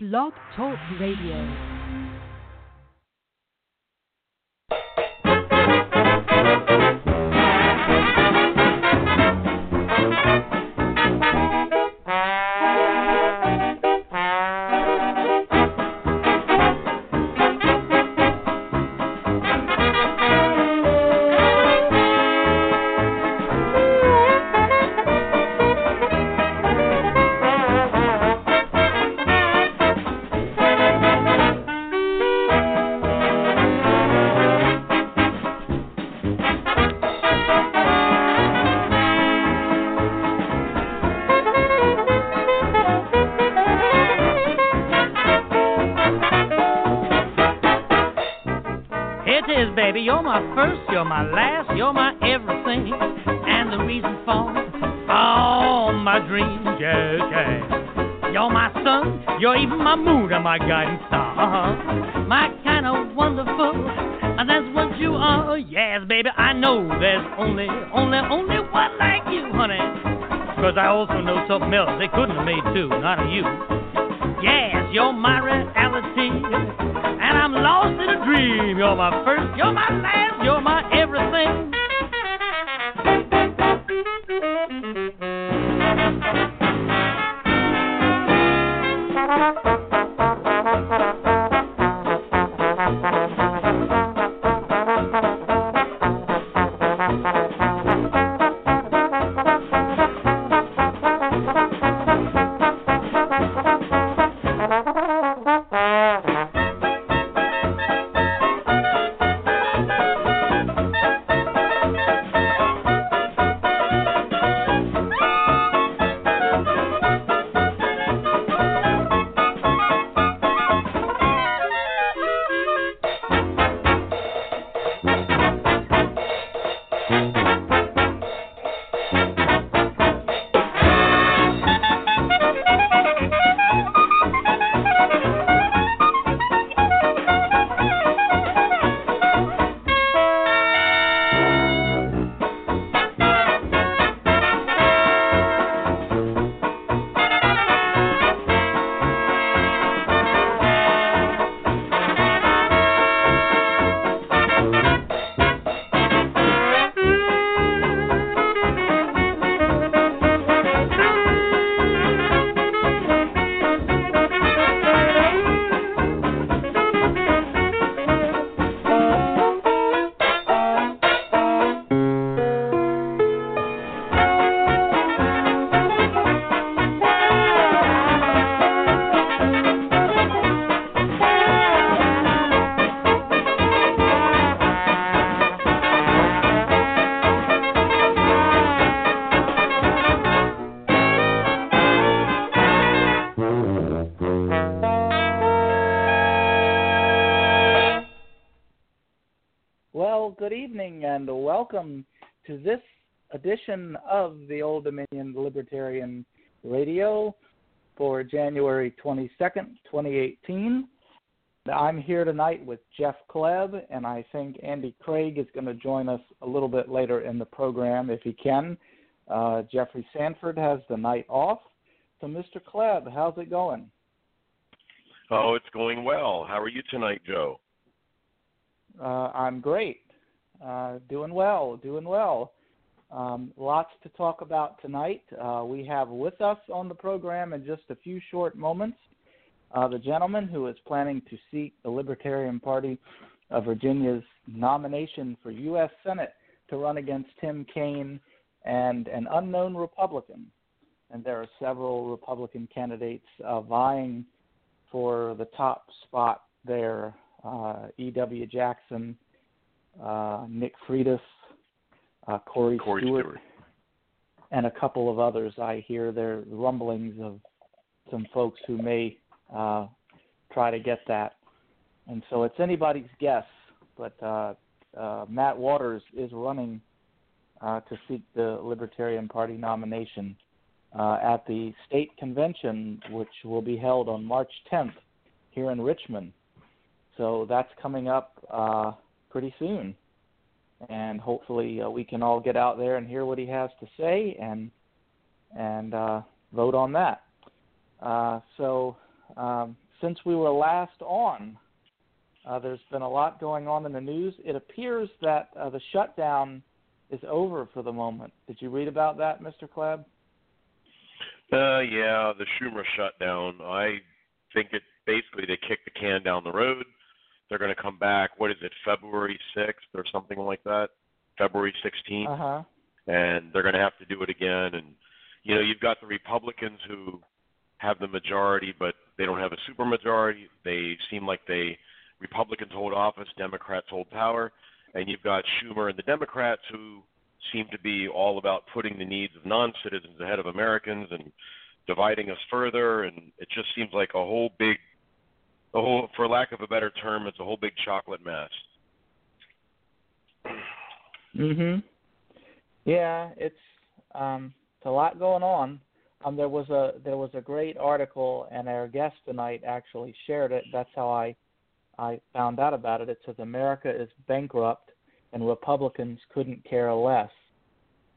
Blog Talk Radio. Only, only, only one like you, honey. Cause I also know something else they couldn't have made too, not of you. Yes, you're my reality, and I'm lost in a dream. You're my first, you're my last, you're my everything. Edition of the Old Dominion Libertarian Radio for January 22nd, 2018. I'm here tonight with Jeff Kleb, and I think Andy Craig is going to join us a little bit later in the program if he can. Uh, Jeffrey Sanford has the night off. So, Mr. Kleb, how's it going? Oh, it's going well. How are you tonight, Joe? Uh, I'm great. Uh, doing well, doing well. Um, lots to talk about tonight. Uh, we have with us on the program in just a few short moments uh, the gentleman who is planning to seek the Libertarian Party of Virginia's nomination for U.S. Senate to run against Tim Kaine and an unknown Republican. And there are several Republican candidates uh, vying for the top spot there uh, E.W. Jackson, uh, Nick Freitas, uh, Corey, Corey Stewart, Stewart. and a couple of others. I hear there rumblings of some folks who may uh, try to get that. And so it's anybody's guess, but uh, uh, Matt Waters is running uh, to seek the Libertarian Party nomination uh, at the state convention, which will be held on March 10th here in Richmond. So that's coming up uh, pretty soon, and hopefully uh, we can all get out there and hear what he has to say and and uh, vote on that. Uh, so um, since we were last on, uh, there's been a lot going on in the news. It appears that uh, the shutdown is over for the moment. Did you read about that, Mr. Kleb? Uh, yeah, the Schumer shutdown. I think it basically they kicked the can down the road. They're going to come back. What is it, February 6th or something like that? February 16th. Uh huh. And they're going to have to do it again. And you know, you've got the Republicans who have the majority, but they don't have a supermajority. They seem like they Republicans hold office, Democrats hold power, and you've got Schumer and the Democrats who seem to be all about putting the needs of non-citizens ahead of Americans and dividing us further. And it just seems like a whole big, a whole, for lack of a better term, it's a whole big chocolate mess. Mhm. Yeah, it's um, it's a lot going on. Um, there was a there was a great article, and our guest tonight actually shared it. That's how I I found out about it. It says America is bankrupt, and Republicans couldn't care less.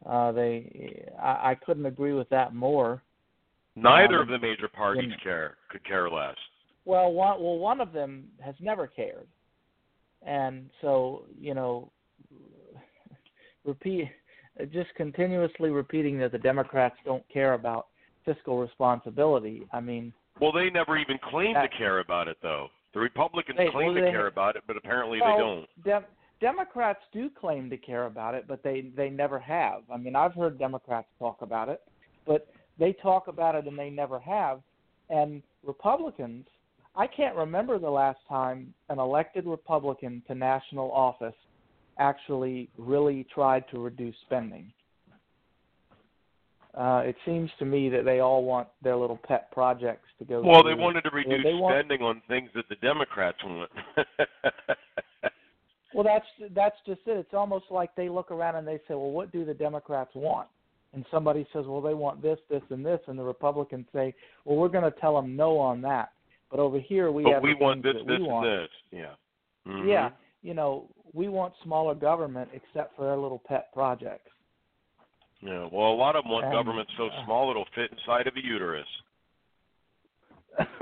Uh, they, I, I couldn't agree with that more. Neither Um, of the major parties care could care less. Well, one well one of them has never cared, and so you know, repeat just continuously repeating that the Democrats don't care about fiscal responsibility. I mean, Well, they never even claim That- to care about it, though. The Republicans They- claim well, to they- care about it, but apparently well, they don't. Dem- Democrats do claim to care about it, but they they never have. I mean, I've heard Democrats talk about it, but they talk about it and they never have. And Republicans, I can't remember the last time an elected Republican to national office actually really tried to reduce spending. Uh, it seems to me that they all want their little pet projects to go. Well, they wanted to reduce they want- spending on things that the Democrats want. Well, that's that's just it. It's almost like they look around and they say, "Well, what do the Democrats want?" And somebody says, "Well, they want this, this, and this," and the Republicans say, "Well, we're going to tell them no on that." But over here, we but have we want this, this, we want. and this. Yeah. Mhm. Yeah, you know, we want smaller government, except for our little pet projects. Yeah. Well, a lot of them want And, government so uh, small it'll fit inside of a uterus.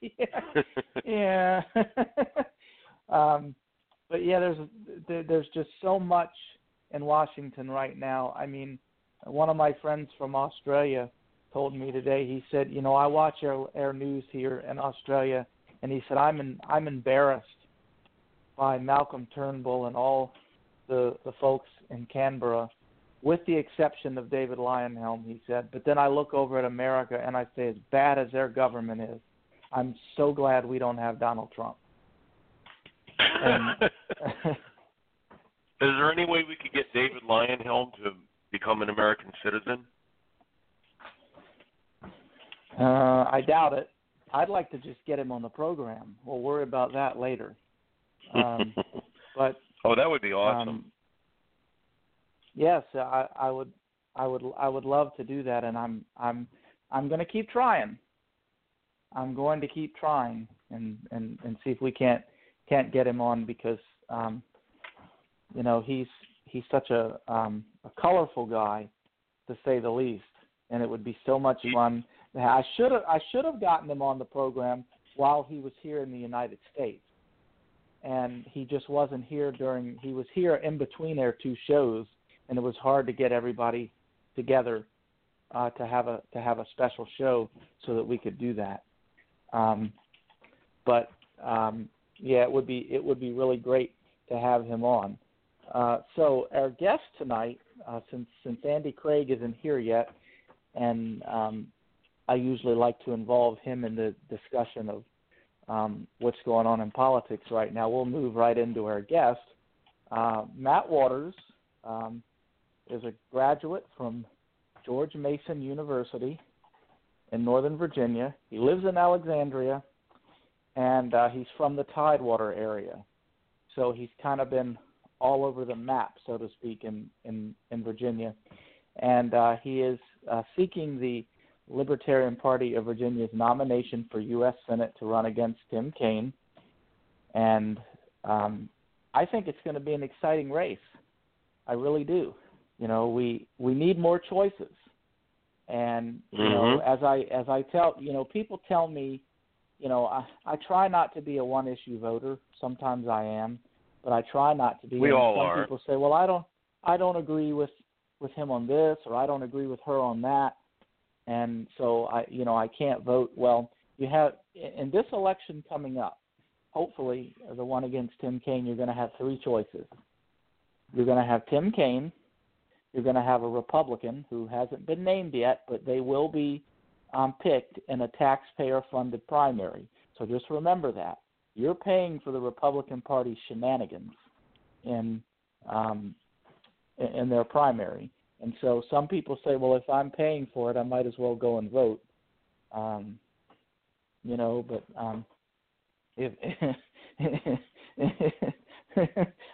yeah. yeah. um, but yeah, there's there, there's just so much in Washington right now. I mean, one of my friends from Australia told me today. He said, you know, I watch our, our news here in Australia, and he said I'm in, I'm embarrassed by Malcolm Turnbull and all the the folks in Canberra, with the exception of David Leyonhjelm. He said, but then I look over at America and I say, as bad as their government is, I'm so glad we don't have Donald Trump. Is there any way we could get David Leyonhjelm to become an American citizen? Uh, I doubt it. I'd like to just get him on the program. We'll worry about that later. Um, but oh, that would be awesome. um, yes, I, I would, I would, I would love to do that, and I'm, I'm, I'm going to keep trying. I'm going to keep trying and and and see if we can't can't get him on because um, you know he's he's such a um, a colorful guy to say the least, and it would be so much fun. I should have I should have gotten him on the program while he was here in the United States, and he just wasn't here during. He was here in between our two shows, and it was hard to get everybody together uh, to have a to have a special show so that we could do that. Um, but um, yeah, it would be it would be really great to have him on. Uh, so our guest tonight, uh, since since Andy Craig isn't here yet, and um, I usually like to involve him in the discussion of um, what's going on in politics right now. We'll move right into our guest. Uh, Matt Waters um, is a graduate from George Mason University in Northern Virginia. He lives in Alexandria, and uh, he's from the Tidewater area. So he's kind of been all over the map, so to speak, in in, in Virginia. And uh, he is uh, seeking the Libertarian Party of Virginia's nomination for U.S. Senate to run against Tim Kaine. And um, I think it's going to be an exciting race. I really do. You know, we we need more choices. And you know, Mhm. as I as I tell you know, people tell me you know, I I try not to be a one issue voter. Sometimes I am, but I try not to be. We and all some are. people say, "Well, I don't I don't agree with with him on this or I don't agree with her on that." And so I you know, I can't vote. Well, you have in this election coming up, hopefully the one against Tim Kaine, you're going to have three choices. You're going to have Tim Kaine, you're going to have a Republican who hasn't been named yet, but they will be um, picked in a taxpayer-funded primary. So just remember that you're paying for the Republican Party shenanigans in um, in in their primary. And so some people say, well, if I'm paying for it, I might as well go and vote. Um, you know, but um, if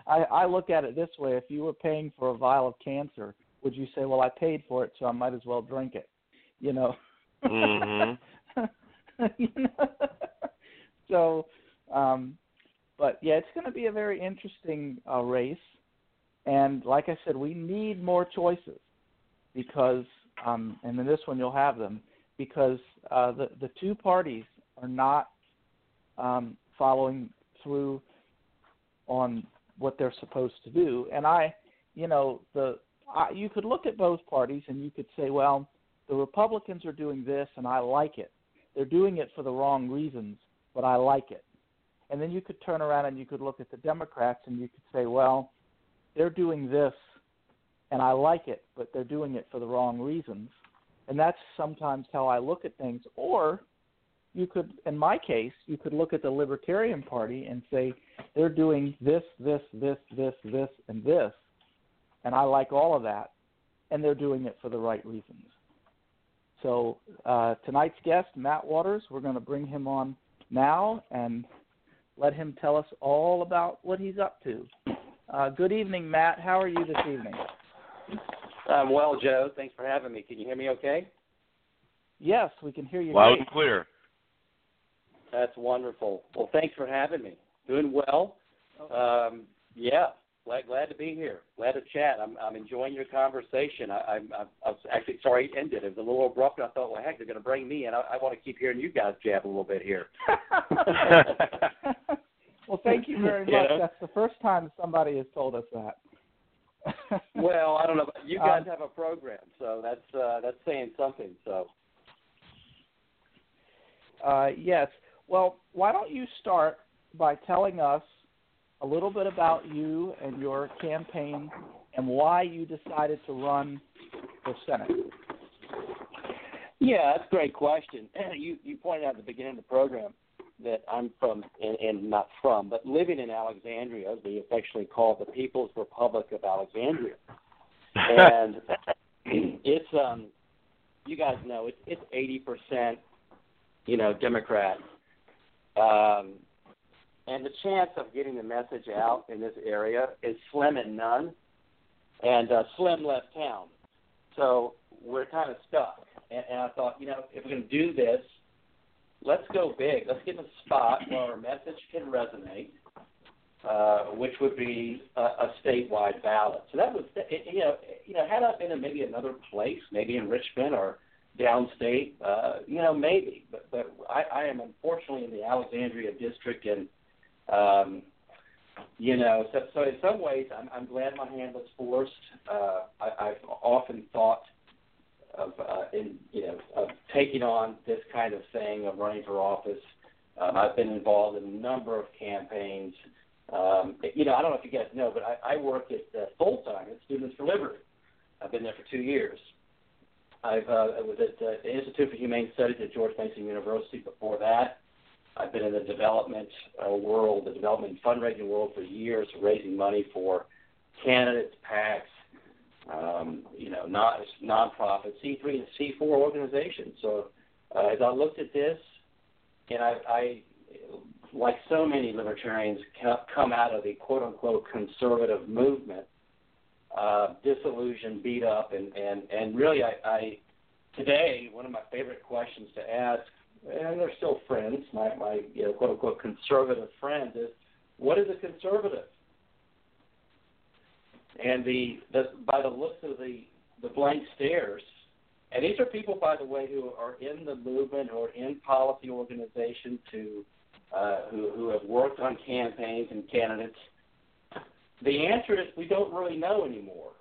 I, I look at it this way: if you were paying for a vial of cancer, would you say, "Well, I paid for it, so I might as well drink it"? You know. Mhm. you know? so, um, but yeah, it's going to be a very interesting uh, race, and like I said, we need more choices because, um, and in this one you'll have them because uh, the the two parties are not um, following through on what they're supposed to do. And I, you know, the I, you could look at both parties and you could say, well, the Republicans are doing this and I like it. They're doing it for the wrong reasons, but I like it. And then you could turn around and you could look at the Democrats and you could say, well, they're doing this and I like it, but they're doing it for the wrong reasons. And that's sometimes how I look at things. Or you could, in my case, you could look at the Libertarian Party and say they're doing this, this, this, this, this, and this, and I like all of that, and they're doing it for the right reasons. So uh, tonight's guest, Matt Waters, we're going to bring him on now and let him tell us all about what he's up to. Uh, good evening, Matt. How are you this evening? I'm well, Joe. Thanks for having me. Can you hear me okay? Yes, we can hear you. Loud great. and clear. That's wonderful. Well, thanks for having me. Doing well. Um, yeah, glad glad to be here. Glad to chat. I'm I'm enjoying your conversation. I I'm, I, I was actually sorry it ended. It was a little abrupt. I thought, well, heck, they're going to bring me in. I, I want to keep hearing you guys jab a little bit here. well, thank you very much. Know? That's the first time somebody has told us that. well, I don't know. but You guys Um, have a program, so that's uh, that's saying something. So Uh, yes. Well, why don't you start by telling us a little bit about you and your campaign and why you decided to run for Senate? Yeah, that's a great question. You you pointed out at the beginning of the program that I'm from, and, and not from, but living in Alexandria, we affectionately call the People's Republic of Alexandria, and it's um, you guys know it's it's eighty percent, you know, Democrat, um, and the chance of getting the message out in this area is slim and none, and uh, Slim left town, so we're kind of stuck. And, and I thought, you know, if we're going to do this, let's go big. Let's get in a spot where our message can resonate, uh, which would be a, a statewide ballot. So that was, you know, you know, had I been in maybe another place, maybe in Richmond or downstate, uh, you know, maybe. But, but I, I am unfortunately in the Alexandria district, and um, you know, so, so in some ways, I'm, I'm glad my hand was forced. Uh, I, I've often thought of uh, in you know of taking on this kind of thing of running for office. Um, I've been involved in a number of campaigns. Um, you know, I don't know if you guys know, but I, I work at uh, full time at Students for Liberty. I've been there for two years. I've uh, I was at uh, the Institute for Humane Studies at George Mason University before that. I've been in the development uh, world, the development fundraising world for years, raising money for candidates, PACs, um, you know, not nonprofit C3 and C4 organizations. So uh, as I looked at this, and I, I, like so many libertarians, come out of the quote unquote conservative movement, uh, disillusioned, beat up, and and and really, I, I today one of my favorite questions to ask, and they're still friends, my my you know, quote unquote conservative friends, is what is a conservative? And the, the by the looks of the the blank stares, And these are people, by the way, who are in the movement or in policy organizations who uh, who, who have worked on campaigns and candidates. The answer is we don't really know anymore.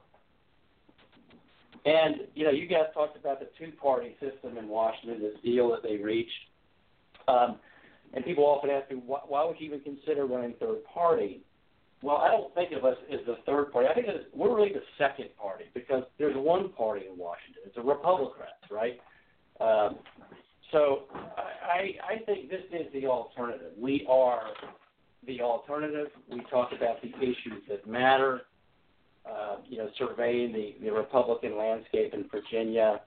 And you know, you guys talked about the two-party system in Washington, this deal that they reached. Um, and people often ask me, why, why would you even consider running third party? Well, I don't think of us as the third party. I think it's, we're really the second party because there's one party in Washington. It's the Republicans, right? Um, so I, I think this is the alternative. We are the alternative. We talk about the issues that matter. Uh, you know, surveying the, the Republican landscape in Virginia.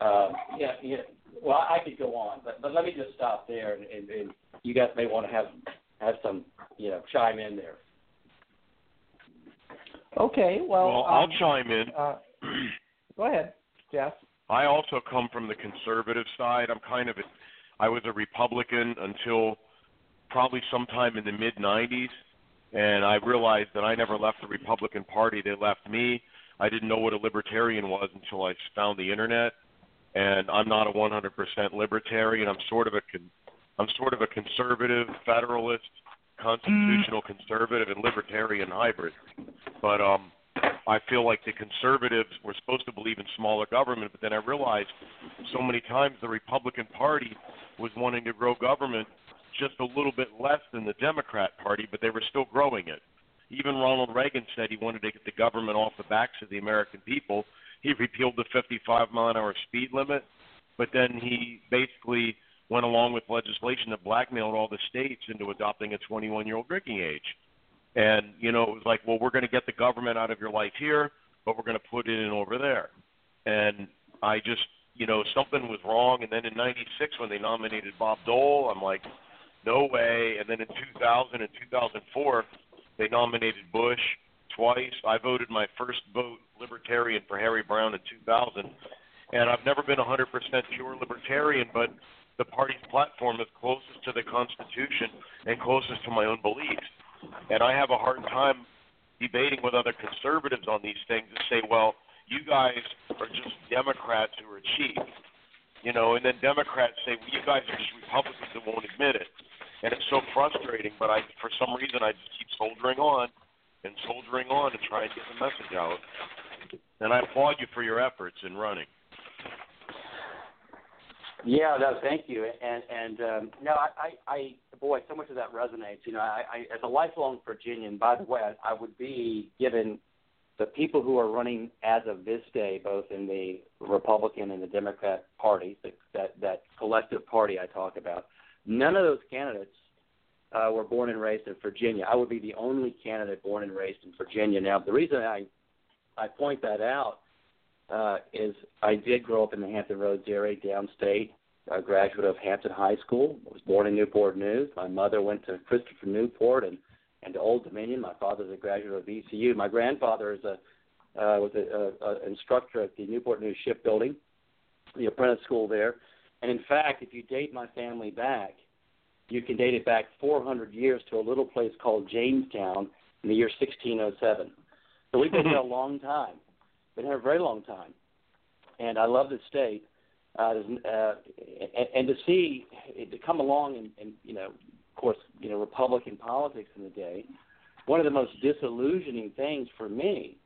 Um, yeah, yeah. Well, I could go on, but but let me just stop there, and, and, and you guys may want to have have some you know chime in there. Okay, well, well, um, I'll chime in. Uh, go ahead, Jeff. I also come from the conservative side. I'm kind of a, I was a Republican until probably sometime in the mid 90s, and I realized that I never left the Republican Party. They left me. I didn't know what a libertarian was until I found the internet, and I'm not a 100% libertarian. I'm sort of a con, I'm sort of a conservative, federalist, constitutional conservative, and libertarian hybrid. But um, I feel like the conservatives were supposed to believe in smaller government, but then I realized so many times the Republican Party was wanting to grow government just a little bit less than the Democrat Party, but they were still growing it. Even Ronald Reagan said he wanted to get the government off the backs of the American people. He repealed the 55 mile an hour speed limit, but then he basically went along with legislation that blackmailed all the states into adopting a 21 year old drinking age. And, you know, it was like, well, we're going to get the government out of your life here, but we're going to put it in over there. And I just, you know, something was wrong. And then in 96, when they nominated Bob Dole, I'm like, no way. And then in 2000 and 2004, they nominated Bush twice. I voted my first vote libertarian for Harry Browne in 2000. And I've never been 100% pure libertarian, but the party's platform is closest to the Constitution and closest to my own beliefs. And I have a hard time debating with other conservatives on these things to say, well, you guys are just Democrats who are cheap. You know, and then Democrats say, well, you guys are just Republicans that won't admit it. And it's so frustrating, but I, for some reason, I just keep soldiering on and soldiering on to try and get the message out. And I applaud you for your efforts in running. Yeah, no, thank you. And and um, no, I, I, I, boy, so much of that resonates. You know, I, I as a lifelong Virginian, by the way, I, I would be given the people who are running as of this day, both in the Republican and the Democrat parties, that that, collective party I talk about. None of those candidates uh, were born and raised in Virginia. I would be the only candidate born and raised in Virginia. Now, the reason I I point that out uh, is I did grow up in the Hampton Roads area, downstate. A graduate of Hampton High School. I was born in Newport News. My mother went to Christopher Newport and and to Old Dominion. My father's a graduate of VCU. My grandfather is a uh, was a, a, a instructor at the Newport News Shipbuilding, the apprentice school there. And in fact, if you date my family back, you can date it back 400 years to a little place called Jamestown in the year 1607. So we've been here a long time been here a very long time, and I love the state. Uh, uh, and, and to see to come along and, and you know, of course, you know, Republican politics in the day. One of the most disillusioning things for me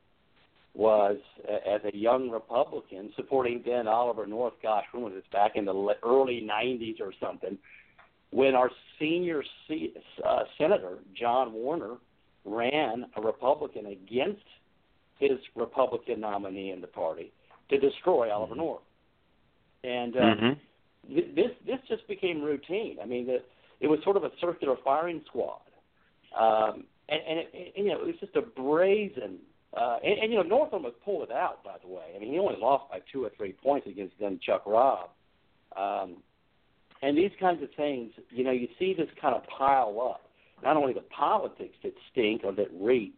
was uh, as a young Republican supporting then Oliver North. Gosh, when was this? Back in the early '90s or something, when our senior C- uh, senator John Warner ran a Republican against his Republican nominee in the party to destroy Oliver mm-hmm. North. And uh, mm-hmm. th- this this just became routine. I mean, the, it was sort of a circular firing squad, um, and, and, it, and you know it was just a brazen. Uh, and, and you know North almost pulled it out, by the way. I mean, he only lost by two or three points against then Chuck Robb. Um, and these kinds of things, you know, you see this kind of pile up. Not only the politics that stink or that reek,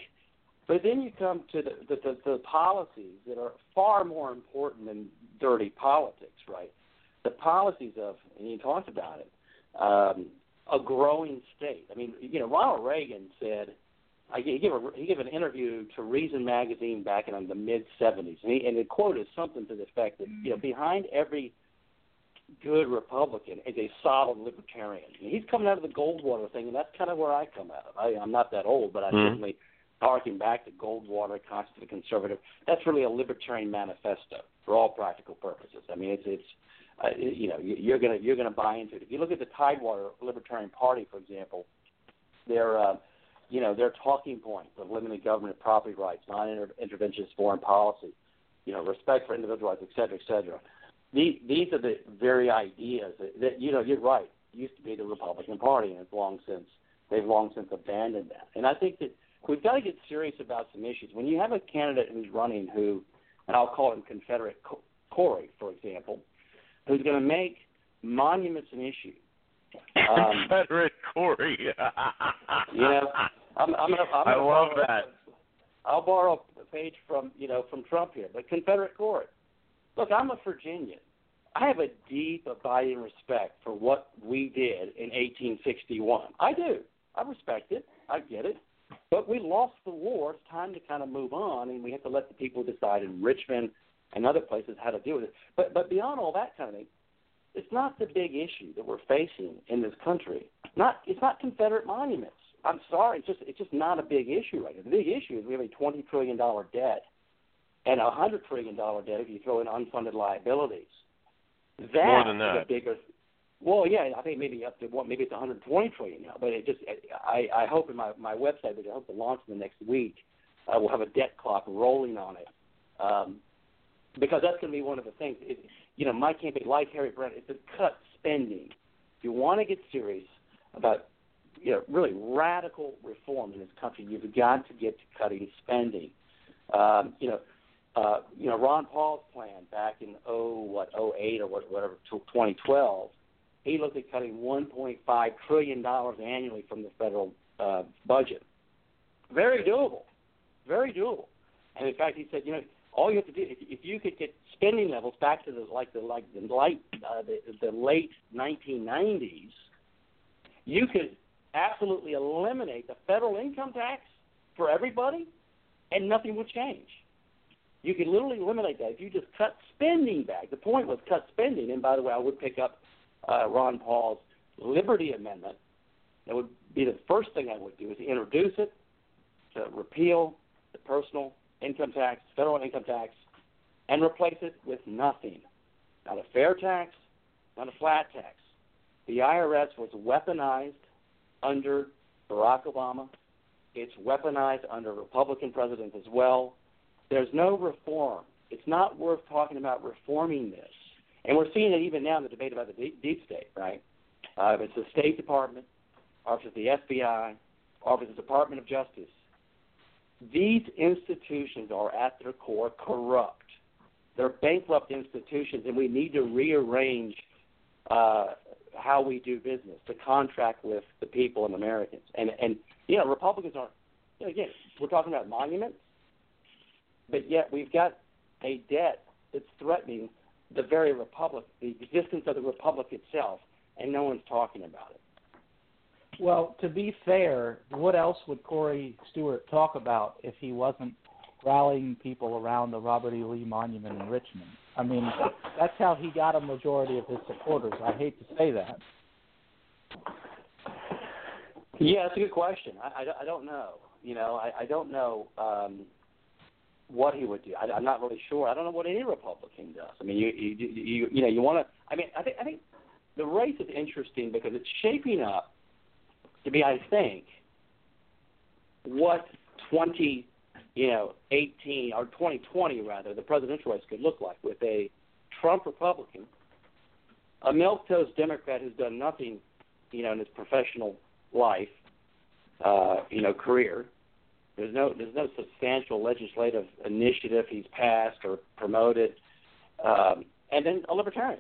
but then you come to the, the, the, the policies that are far more important than dirty politics, right? The policies of, and you talked about it, um, a growing state. I mean, you know, Ronald Reagan said I, he gave a, he gave an interview to Reason magazine back in the mid '70s, and, he, and the quote is something to the effect that you know behind every good Republican is a solid libertarian. And he's coming out of the Goldwater thing, and that's kind of where I come out of. I, I'm not that old, but I Mhm. certainly harking back to Goldwater, Conscience of a Conservative. That's really a libertarian manifesto for all practical purposes. I mean, it's it's uh, you know you- you're gonna you're gonna buy into it. If you look at the Tidewater Libertarian Party, for example, their uh, you know their talking points of limited government property rights, non-interventionist foreign policy, you know respect for individual rights, et cetera, et cetera. These these are the very ideas that, that you know you're right used to be the Republican Party, and it's long since they've long since abandoned that. And I think that we've got to get serious about some issues. When you have a candidate who's running who, and I'll call him Confederate Corey, for example, who's going to make monuments an issue. Um, Confederate Corey. you know, I'm, I'm gonna, I'm gonna love borrow- that. I'll borrow a page from you know from Trump here, but Confederate Corey. Look, I'm a Virginian. I have a deep, abiding respect for what we did in 1861. I do. I respect it. I get it. But we lost the war. It's time to kind of move on, and we have to let the people decide in Richmond and other places how to deal with it. But but beyond all that kind of thing, it's not the big issue that we're facing in this country. Not it's not Confederate monuments. I'm sorry, it's just it's just not a big issue right now. The big issue is we have a twenty trillion dollar debt and a hundred trillion dollar debt if you throw in unfunded liabilities. That More than is that. a bigger. Well, yeah, I think maybe up to what maybe it's 120 trillion now. But it just I I hope in my my website, which I hope to launch in the next week, uh, will have a debt clock rolling on it. Um, because that's going to be one of the things. It, you know, my campaign, like Harry Browne, is to cut spending. If you want to get serious about, you know, really radical reform in this country, you've got to get to cutting spending. Um, you know, uh, you know, Ron Paul's plan back in oh what oh eight or what, whatever 2012, he looked at cutting 1.5 trillion dollars annually from the federal uh, budget. Very doable, very doable. And in fact, he said, you know, all you have to do if, if you could get spending levels back to the like the like the light uh, the, the late 1990s, you could absolutely eliminate the federal income tax for everybody, and nothing would change. You could literally eliminate that if you just cut spending back. The point was cut spending. And by the way, I would pick up uh, Ron Paul's Liberty Amendment. That would be the first thing I would do is introduce it to repeal the personal income tax, federal income tax, and replace it with nothing. Not a fair tax, not a flat tax. The IRS was weaponized under Barack Obama. It's weaponized under Republican presidents as well. There's no reform. It's not worth talking about reforming this. And we're seeing it even now in the debate about the deep, state, right? Uh, if it's the State Department, if it's the FBI, if it's the Department of Justice, these institutions are at their core corrupt. They're bankrupt institutions, and we need to rearrange uh, how we do business to contract with the people and Americans. And and you know, Republicans aren't. You know, again, we're talking about monuments, but yet we've got a debt that's threatening the very republic, the existence of the republic itself, and no one's talking about it. Well, to be fair, what else would Corey Stewart talk about if he wasn't rallying people around the Robert E. Lee Monument in Richmond? I mean, that's how he got a majority of his supporters. I hate to say that. Yeah, that's a good question. I, I, I don't know. You know, I, I don't know um, what he would do. I, I'm not really sure. I don't know what any Republican does. I mean, you you you, you know, you want to. I mean, I think I think the race is interesting because it's shaping up to be, I think, what 20, you know, 18 or 2020 rather, the presidential race could look like with a Trump Republican, a milquetoast Democrat who's done nothing, you know, in his professional life, uh, you know, career. There's no there's no substantial legislative initiative he's passed or promoted, um, and then a libertarian.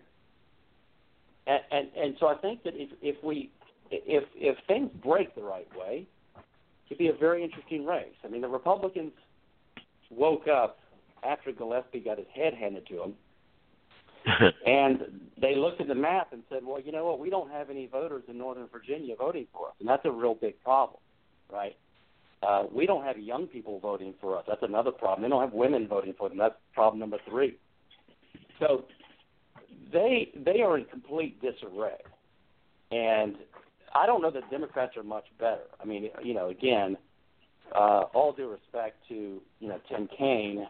And, and and so I think that if if we if if things break the right way, it'd be a very interesting race. I mean, the Republicans woke up after Gillespie got his head handed to him, and they looked at the map and said, "Well, you know what? We don't have any voters in Northern Virginia voting for us, and that's a real big problem, right?" Uh, we don't have young people voting for us. That's another problem. They don't have women voting for them. That's problem number three. So they they are in complete disarray, and I don't know that Democrats are much better. I mean, you know, again, uh, all due respect to you know Tim Kaine,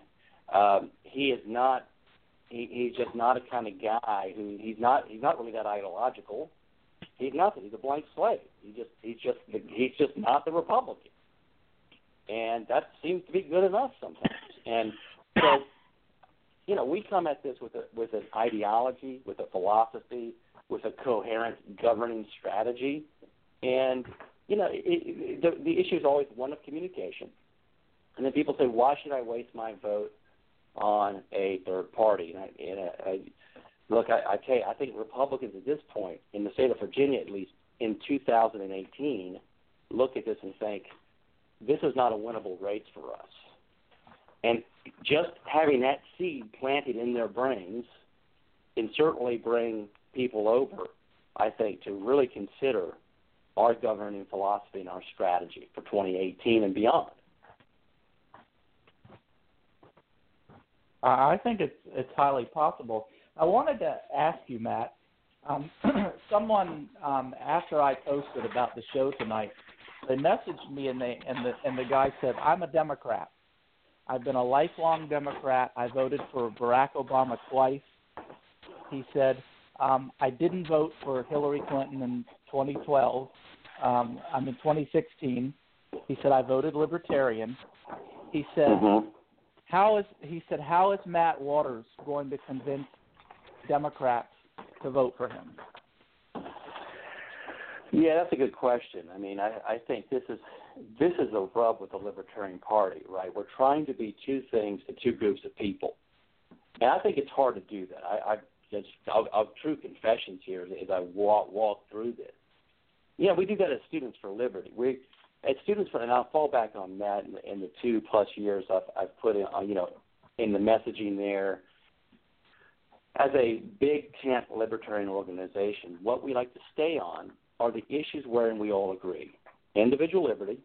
um, he is not. He, he's just not a kind of guy who he's not. He's not really that ideological. He's nothing. He's a blank slate. He just. He's just. He's just not the Republican, and that seems to be good enough sometimes. And so, you know, we come at this with a with an ideology, with a philosophy, with a coherent governing strategy, and you know, it, it, the, the issue is always one of communication. And then people say, why should I waste my vote on a third party? And, I, and I, I, look, I, I tell you, I think Republicans at this point, in the state of Virginia at least, in 2018, look at this and think, this is not a winnable race for us. And just having that seed planted in their brains can certainly bring people over, I think, to really consider our governing philosophy and our strategy for 2018 and beyond. I think it's it's highly possible. I wanted to ask you, Matt. Um, someone um, after I posted about the show tonight, they messaged me and they and the and the guy said, "I'm a Democrat. I've been a lifelong Democrat. I voted for Barack Obama twice." He said, um, "I didn't vote for Hillary Clinton in 2012. Um, I'm in 2016. He said I voted Libertarian. He said, mm-hmm. "How is he said How is Matt Waters going to convince Democrats to vote for him?" Yeah, that's a good question. I mean, I, I think this is this is a rub with the Libertarian Party, right? We're trying to be two things to two groups of people, and I think it's hard to do that. I, I just I'll, I'll true confessions here as I walk walk through this. Yeah, we do that as Students for Liberty. We at Students for, and I'll fall back on that in, in the two plus years I've, I've put in, you know, in the messaging there. As a big tent libertarian organization, what we like to stay on are the issues wherein we all agree: individual liberty,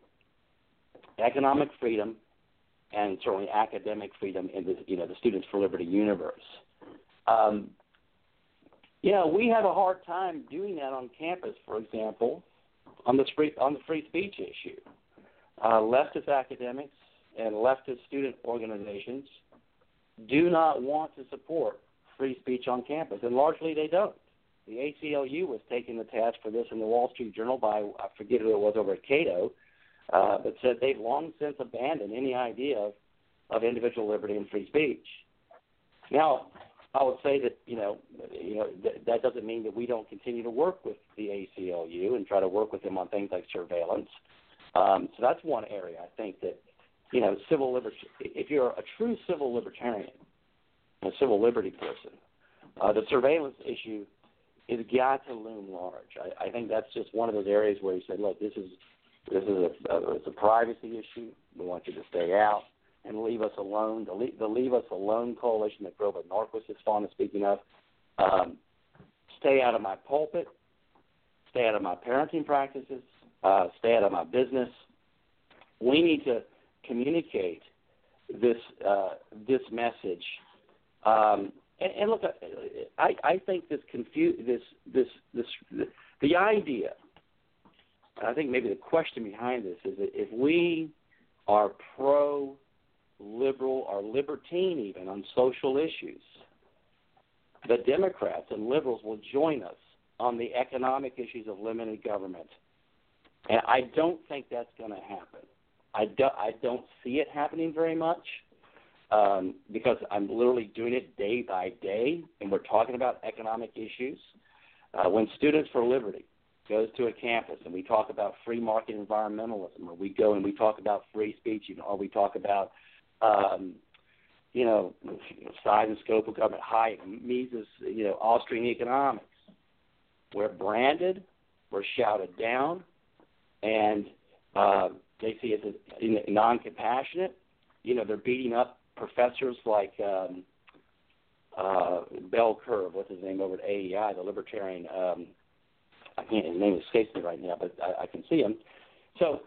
economic freedom, and certainly academic freedom in the you know the Students for Liberty universe. Um, you know, we have a hard time doing that on campus, for example, on the free on the free speech issue. Uh, leftist academics and leftist student organizations do not want to support free speech on campus, and largely they don't. The ACLU was taking the task for this in the Wall Street Journal by I forget who it was over at Cato, uh, but said they've long since abandoned any idea of, of individual liberty and free speech. Now, I would say that you know, you know th- that doesn't mean that we don't continue to work with the ACLU and try to work with them on things like surveillance. Um, so that's one area I think that you know, civil liberty. If you're a true civil libertarian, a civil liberty person, uh, the surveillance issue is got to loom large. I, I think that's just one of those areas where you say, look, this is this is a, a it's a privacy issue. We want you to stay out and leave us alone. The, Le- the Leave Us Alone coalition that Grover Norquist is fond of speaking of. Um, stay out of my pulpit. Stay out of my parenting practices. Uh, stay out of my business. We need to communicate this uh, this message. Um, and, and look, uh, I, I think this confu- this this this the idea. I think maybe the question behind this is that if we are pro liberal or libertine even on social issues, the Democrats and liberals will join us on the economic issues of limited government. And I don't think that's going to happen. I, do, I don't see it happening very much um, because I'm literally doing it day by day, and we're talking about economic issues. Uh, when Students for Liberty goes to a campus and we talk about free market environmentalism, or we go and we talk about free speech, you know, or we talk about um, you know, size and scope of government, Hayek, Mises, you know, Austrian economics. We're branded, we're shouted down, and uh, they see us as non-compassionate. You know, they're beating up professors like um, uh, Bell Curve, what's his name over at AEI, the libertarian. Um, I can't his name escapes me right now, but I, I can see him. So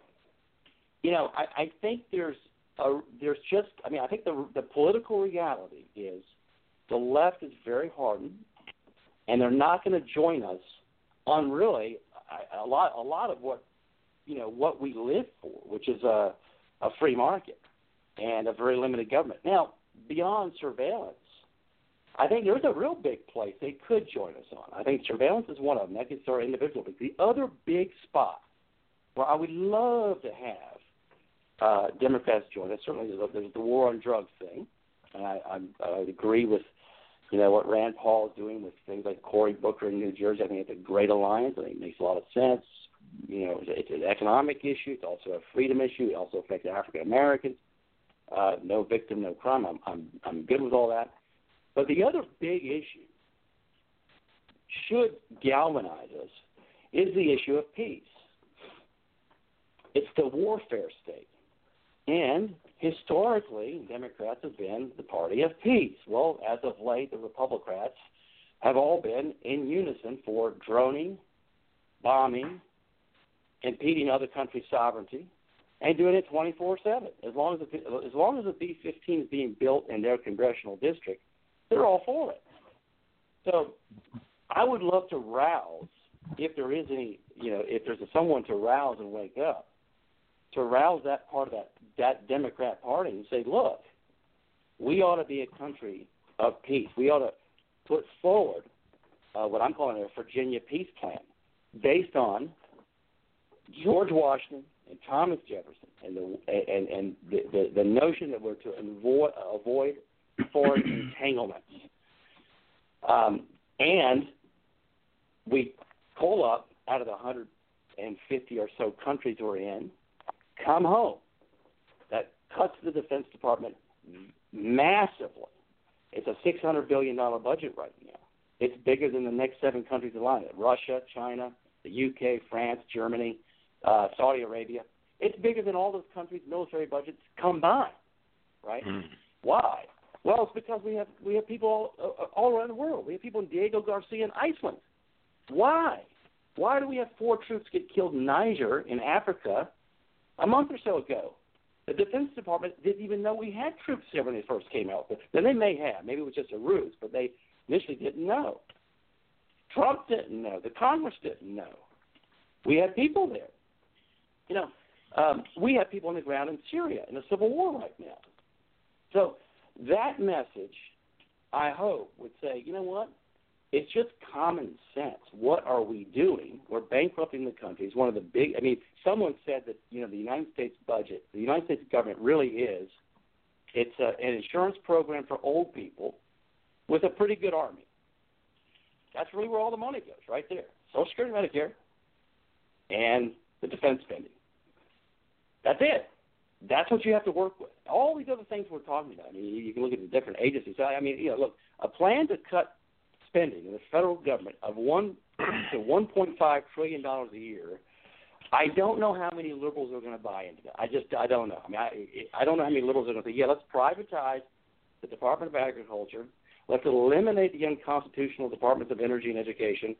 you know, I, I think there's a, there's just, I mean, I think the the political reality is the left is very hardened, and they're not going to join us on really a, a lot a lot of what you know what we live for, which is a a free market and a very limited government. Now, beyond surveillance, I think there's a real big place they could join us on. I think surveillance is one of them. That gets our individual. But the other big spot where I would love to have uh, Democrats join us, certainly there's, there's the war on drugs thing, and I, I, I would agree with you know what Rand Paul is doing with things like Cory Booker in New Jersey. I think it's a great alliance. I think it makes a lot of sense. You know, it's, it's an economic issue. It's also a freedom issue. It also affects African Americans. Uh, no victim, no crime. I'm I'm I'm good with all that. But the other big issue should galvanize us is the issue of peace. It's the warfare state. And historically, Democrats have been the party of peace. Well, as of late, the Republicans have all been in unison for droning, bombing, impeding other countries' sovereignty, and doing it 24/7. As long as the, as long as the B-15 is being built in their congressional district, they're all for it. So, I would love to rouse if there is any, you know, if there's someone to rouse and wake up, to rouse that part of that that Democrat Party and say, look, we ought to be a country of peace. We ought to put forward uh, what I'm calling a Virginia peace plan based on George Washington and Thomas Jefferson and the and and the the, the notion that we're to avoid avoid foreign entanglements. Um, and we pull up out of the 150 or so countries we're in, come home. That cuts the Defense Department massively. It's a $600 billion budget right now. It's bigger than the next seven countries in line Russia, China, the UK, France, Germany, uh, Saudi Arabia. It's bigger than all those countries' military budgets combined, right? Mm. Why? Well, it's because we have we have people all, uh, all around the world. We have people in Diego Garcia in Iceland. Why? Why do we have four troops get killed in Niger in Africa a month or so ago? The Defense Department didn't even know we had troops there when they first came out. Then they may have. Maybe it was just a ruse, but they initially didn't know. Trump didn't know. The Congress didn't know. We had people there. You know, um, we have people on the ground in Syria in a civil war right now. So that message, I hope, would say, you know what? It's just common sense. What are we doing? We're bankrupting the country. It's one of the big. I mean, someone said that you know the United States budget, the United States government really is. It's a, an insurance program for old people with a pretty good army. That's really where all the money goes, right there. Social Security, Medicare, and the defense spending. That's it. That's what you have to work with. All these other things we're talking about. I mean, you can look at the different agencies. I mean, you know, look, a plan to cut spending in the federal government of one to 1.5 trillion dollars a year. I don't know how many liberals are going to buy into that. I just I don't know. I mean, I I don't know how many liberals are going to say, yeah, let's privatize the Department of Agriculture. Let's eliminate the unconstitutional Departments of Energy and Education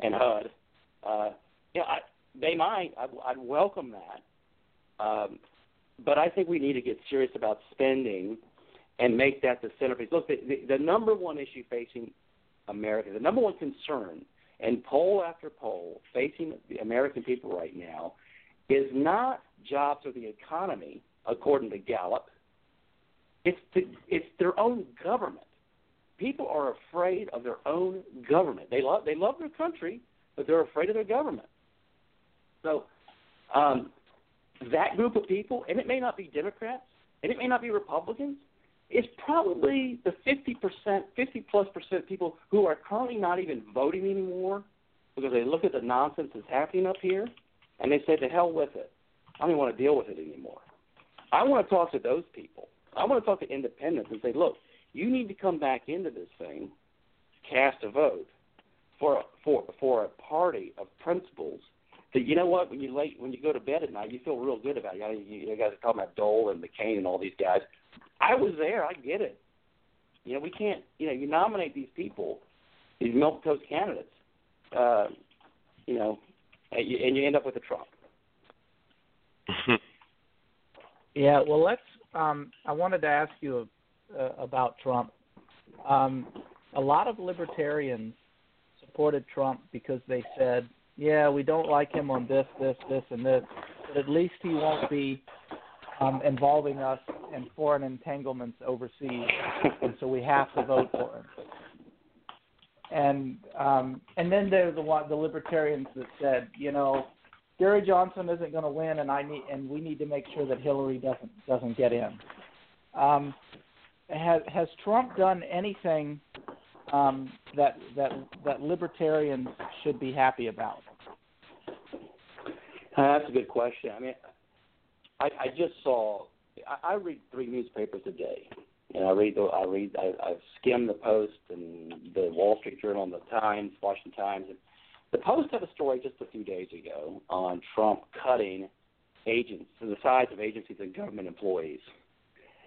and HUD. Uh, yeah, I, they might. I, I'd welcome that. Um, but I think we need to get serious about spending and make that the centerpiece. Look, the, the, the number one issue facing America, the number one concern, and poll after poll facing the American people right now, is not jobs or the economy, according to Gallup. It's the, it's their own government. People are afraid of their own government. They love they love their country, but they're afraid of their government. So, um, that group of people, and it may not be Democrats, and it may not be Republicans, it's probably the 50%, 50 plus percent people who are currently not even voting anymore because they look at the nonsense that's happening up here and they say, to hell with it. I don't even want to deal with it anymore. I want to talk to those people. I want to talk to independents and say, look, you need to come back into this thing, cast a vote for for for a party of principles that you know what when you late when you go to bed at night you feel real good about it. You, you guys are talking about Dole and McCain and all these guys. I was there. I get it. You know, we can't. You know, you nominate these people, these milk toast candidates. Uh, you know, and you, and you end up with a Trump. Yeah, well, let's. Um, I wanted to ask you uh, about Trump. Um, a lot of libertarians supported Trump because they said, "Yeah, we don't like him on this, this, this, and this, but at least he won't be um, involving us in foreign entanglements overseas, and so we have to vote for him." And um, and then there are the the libertarians that said, you know, Gary Johnson isn't going to win, and I need and we need to make sure that Hillary doesn't doesn't get in. Um, has has Trump done anything um, that that that libertarians should be happy about? Uh, that's a good question. I mean, I, I just saw. I, I read three newspapers a day, and I read. I read. I, I skim the Post and the Wall Street Journal and the Times, Washington Times. And the Post had a story just a few days ago on Trump cutting agents, to the size of agencies and government employees.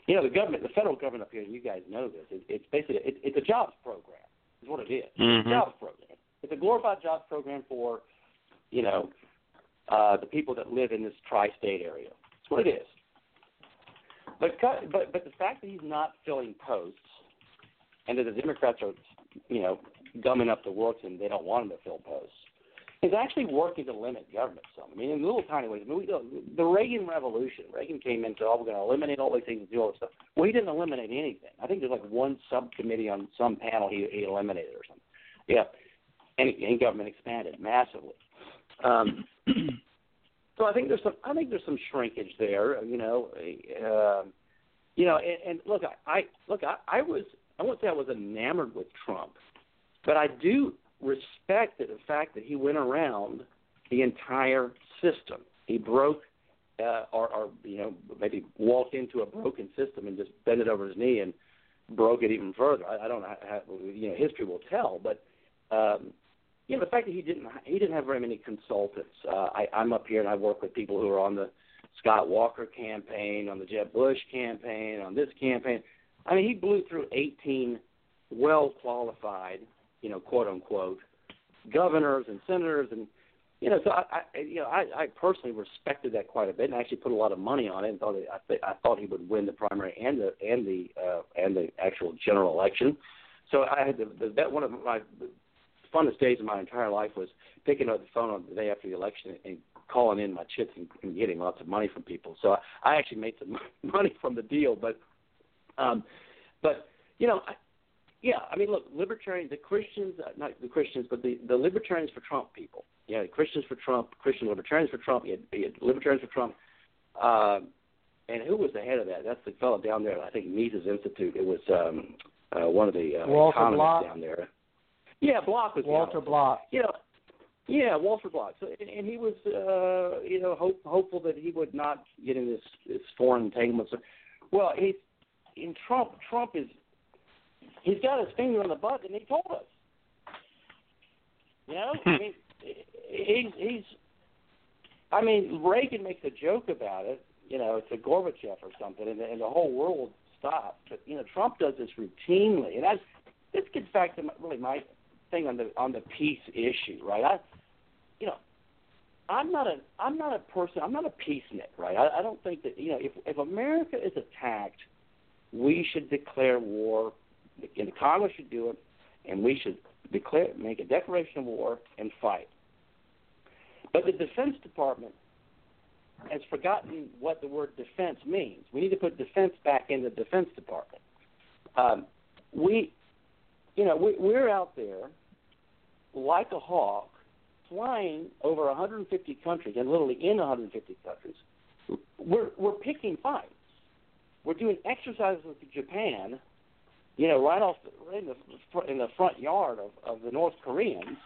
You know, the government, the federal government up here, and you guys know this. It, it's basically it, it's a jobs program. Is what it is. Mm-hmm. It's a jobs program. It's a glorified jobs program for, you know, uh, the people that live in this tri-state area. That's what it is. But but but the fact that he's not filling posts, and that the Democrats are, you know, gumming up the works and they don't want him to fill posts, is actually working to limit government some. I mean, in little tiny ways. I mean, we, the Reagan Revolution. Reagan came into, oh, we're going to eliminate all these things and do all this stuff. Well, he didn't eliminate anything. I think there's like one subcommittee on some panel he, he eliminated or something. Yeah, and, and government expanded massively. Um, so I think there's some. I think there's some shrinkage there. You know, uh, you know, and, and look, I, I look, I, I was. I won't say I was enamored with Trump, but I do respect the fact that he went around the entire system. He broke, uh, or, or you know, maybe walked into a broken system and just bent it over his knee and broke it even further. I, I don't know. How, you know, history will tell, but um, you know, the fact that he didn't he didn't have very many consultants. Uh, I, I'm up here and I work with people who are on the Scott Walker campaign, on the Jeb Bush campaign, on this campaign. I mean, he blew through 18 well qualified you know, quote unquote, governors and senators, and you know, so I, I you know, I, I personally respected that quite a bit, and actually put a lot of money on it, and thought it, I, th- I thought he would win the primary and the and the uh, and the actual general election. So I had the, the that one of my funnest days of my entire life was picking up the phone on the day after the election and calling in my chips and, and getting lots of money from people. So I, I actually made some money from the deal, but um, but you know, I, yeah, I mean, look, libertarians, the Christians, uh, not the Christians, but the the libertarians for Trump people. Yeah, Christians for Trump, Christian libertarians for Trump, you had, you had libertarians for Trump. Uh, and who was the head of that? That's the fellow down there. I think Mises Institute. It was um, uh, one of the uh, Walter economists Block. down there. Yeah, Block was Walter analyst. Block. You know, yeah, Walter Block. So, and, and he was, uh, you know, hope, hopeful that he would not get in this, this foreign entanglements. Well, he, in Trump, Trump is he's got his finger on the button, and he told us. You know, I mean, he's he's. I mean, Reagan makes a joke about it. You know, it's a Gorbachev or something, and, and the whole world stops. But you know, Trump does this routinely, and that's this gets back to my, really my thing on the on the peace issue, right? I, you know, I'm not a I'm not a person. I'm not a peacenik, right? I, I don't think that you know if if America is attacked, we should declare war and the Congress should do it, and we should declare, make a declaration of war and fight. But the Defense Department has forgotten what the word defense means. We need to put defense back in the Defense Department. Um, we, you know, we, we're out there like a hawk, flying over 150 countries, and literally in 150 countries. We're we're picking fights. We're doing exercises with Japan you know, right off the, right in the in the front yard of of the North Koreans,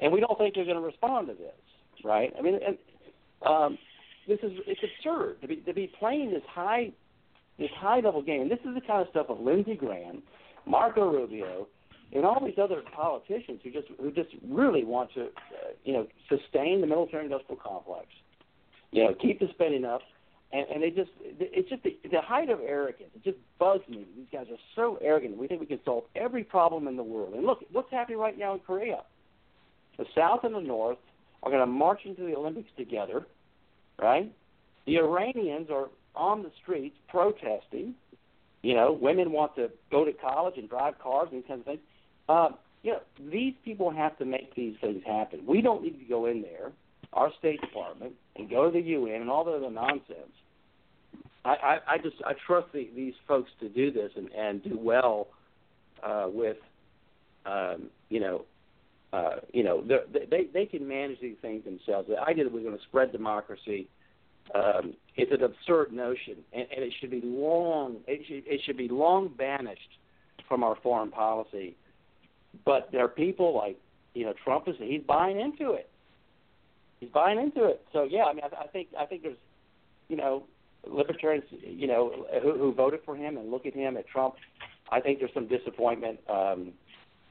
and we don't think they're going to respond to this, right? I mean, and um, this is it's absurd to be to be playing this high this high level game. This is the kind of stuff of Lindsey Graham, Marco Rubio, and all these other politicians who just who just really want to, uh, you know, sustain the military industrial complex. You know, keep the spending up, and, and they just it's just the, the height of arrogance. It just bugs me. These guys are so arrogant. We think we can solve every problem in the world. And look, what's happening right now in Korea? The South and the North are going to march into the Olympics together, right? The Iranians are on the streets protesting. You know, women want to go to college and drive cars and these kinds of things. Um, you know, these people have to make these things happen. We don't need to go in there, our State Department, and go to the UN and all the other nonsense. I, I, I just I trust the, these folks to do this and, and do well uh, with, um, you know, uh, you know, they they can manage these things themselves. The idea that we're going to spread democracy um, it's an absurd notion, and, and it should be long it should, it should be long banished from our foreign policy. But there are people like you know Trump is he's buying into it. He's buying into it. So yeah, I mean I, I think I think there's you know libertarians you know who, who voted for him and look at him at Trump. I think there's some disappointment. Um,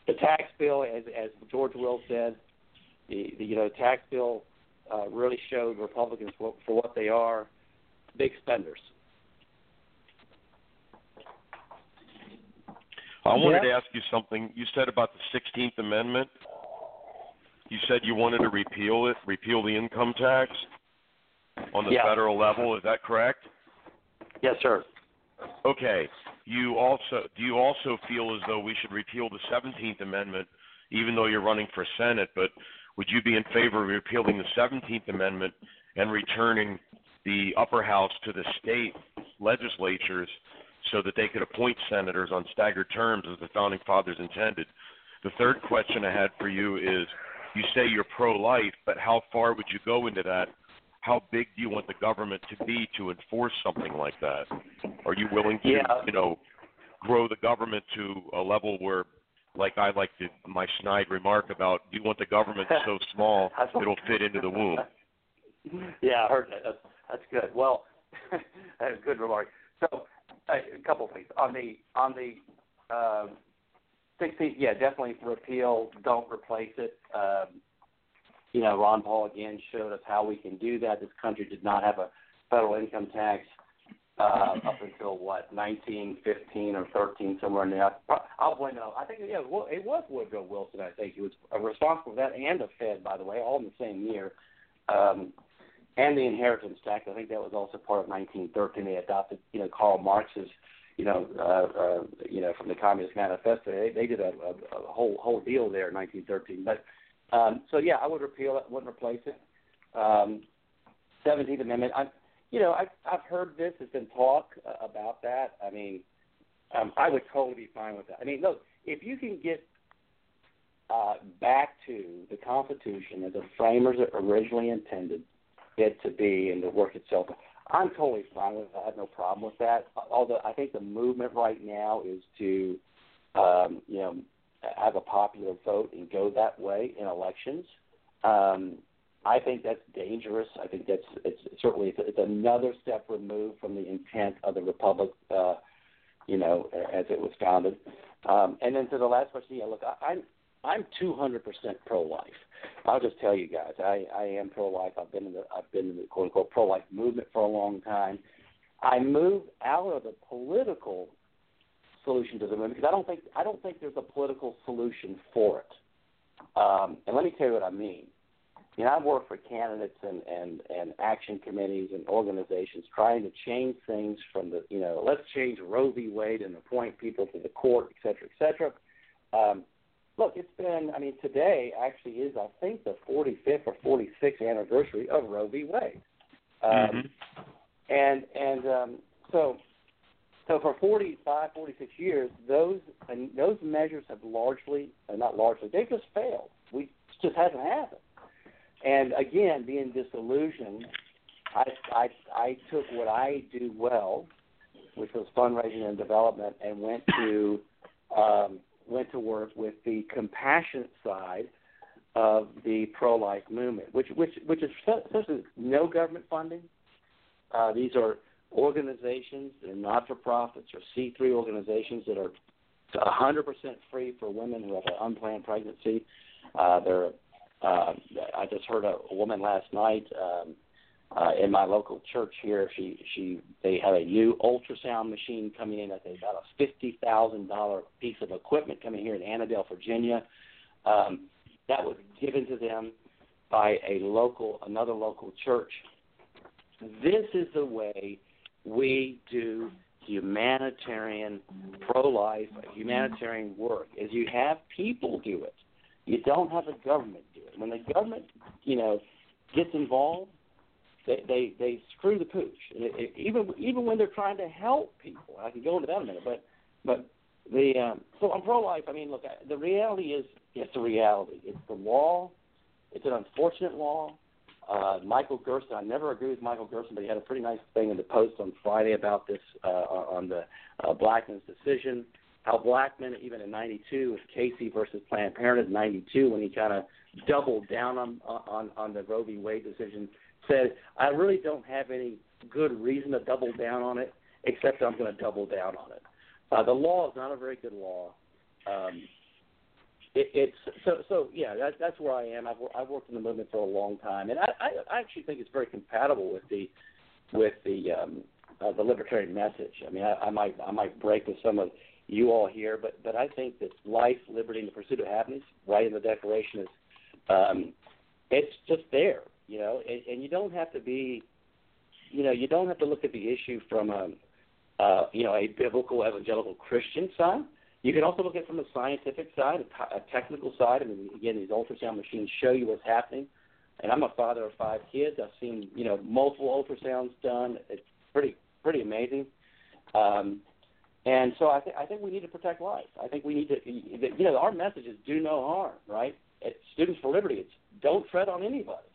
the tax bill, as as George Will said, the, the you know tax bill uh, really showed Republicans for, for what they are, big spenders. I wanted yeah. to ask you something. You said about the 16th Amendment. You said you wanted to repeal it, repeal the income tax on the yeah. federal level. Is that correct? Yes, sir. Okay. You also do you also feel as though we should repeal the 17th Amendment, even though you're running for Senate, but would you be in favor of repealing the 17th Amendment and returning the upper house to the state legislatures so that they could appoint senators on staggered terms as the founding fathers intended? The third question I had for you is you say you're pro life, but how far would you go into that? How big do you want the government to be to enforce something like that? Are you willing to, yeah. you know, grow the government to a level where like I like to my snide remark about you want the government so small it'll fit into the womb. Yeah, I heard that. That's, that's good. Well, that's a good remark. So, a couple of things on the on the um, 16th. Yeah, definitely repeal. Don't replace it. Um, you know, Ron Paul again showed us how we can do that. This country did not have a federal income tax uh, up until what 1915 or 13, somewhere in there. I'll blame it. I think yeah, it was Woodrow Wilson. I think he was responsible for that, and the Fed, by the way, all in the same year. Um, and the inheritance tax. I think that was also part of 1913. They adopted, you know, Karl Marx's, you know, uh, uh, you know, from the Communist Manifesto. They, they did a, a, a whole whole deal there in 1913. But um, so yeah, I would repeal it, wouldn't replace it. Um, 17th Amendment. I, you know, I've I've heard this. There's been talk uh, about that. I mean, um, I would totally be fine with that. I mean, look, if you can get uh, back to the Constitution as the framers originally intended it to be and to work itself, I'm totally fine with that. I have no problem with that. Although I think the movement right now is to, um, you know, have a popular vote and go that way in elections. Um, I think that's dangerous. I think that's it's certainly it's, it's another step removed from the intent of the republic, uh, you know, as it was founded. Um, and then to the last question, yeah, look, I, I'm I'm 200% pro-life. I'll just tell you guys, I I am pro-life. I've been in the I've been in the quote unquote pro-life movement for a long time. I moved out of the political solution to the movement because I don't think I don't think there's a political solution for it. Um, and let me tell you what I mean you know, I've worked for candidates and, and, and action committees and organizations trying to change things from the, you know, let's change Roe v. Wade and appoint people to the court, et cetera, et cetera. Um, look, it's been, I mean, today actually is, I think, the 45th or 46th anniversary of Roe v. Wade. Um, mm-hmm. And, and um, so, so for 45, 46 years, those, and those measures have largely, uh, not largely, they've just failed. We, just hasn't happened. And again, being disillusioned, I, I, I took what I do well, which was fundraising and development, and went to um, went to work with the compassionate side of the pro-life movement, which which which is essentially no government funding. Uh, these are organizations and not-for-profits or C3 organizations that are 100% free for women who have an unplanned pregnancy. Uh, they're uh, I just heard a, woman last night um, uh, in my local church here. She she they had a new ultrasound machine coming in at about a fifty thousand dollar piece of equipment coming here in Annandale, Virginia. Um, that was given to them by a local another local church. This is the way we do humanitarian pro-life humanitarian work is you have people do it. You don't have the government do it. When the government, you know, gets involved, they they, they screw the pooch. It, it, even even when they're trying to help people, I can go into that in a minute. But but the um, so I'm pro-life. I mean, look, the reality is it's a reality. It's the law. It's an unfortunate law. Uh, Michael Gerson, I never agree with Michael Gerson, but he had a pretty nice thing in the post on Friday about this uh, on the uh, Blackmun's decision. How Blackmun, even in '92, with Casey versus Planned Parenthood '92, when he kind of doubled down on, on on the Roe v. Wade decision, said, "I really don't have any good reason to double down on it, except I'm going to double down on it." Uh, the law is not a very good law. Um, it, it's so so yeah. That, that's where I am. I've I've worked in the movement for a long time, and I I, I actually think it's very compatible with the with the um, uh, the libertarian message. I mean, I, I might I might break with some of you all here, but but I think that life, liberty, and the pursuit of happiness, right in the Declaration, is um, it's just there, you know, and, and you don't have to be, you know, you don't have to look at the issue from a, uh, you know, a biblical evangelical Christian side. You can also look at it from a scientific side, a, a technical side. I mean, again, these ultrasound machines show you what's happening. And I'm a father of five kids. I've seen, you know, multiple ultrasounds done. It's pretty pretty amazing. Um, and so I, th- I think we need to protect life. I think we need to, you know, our message is do no harm, right? It's Students for Liberty. It's don't tread on anybody.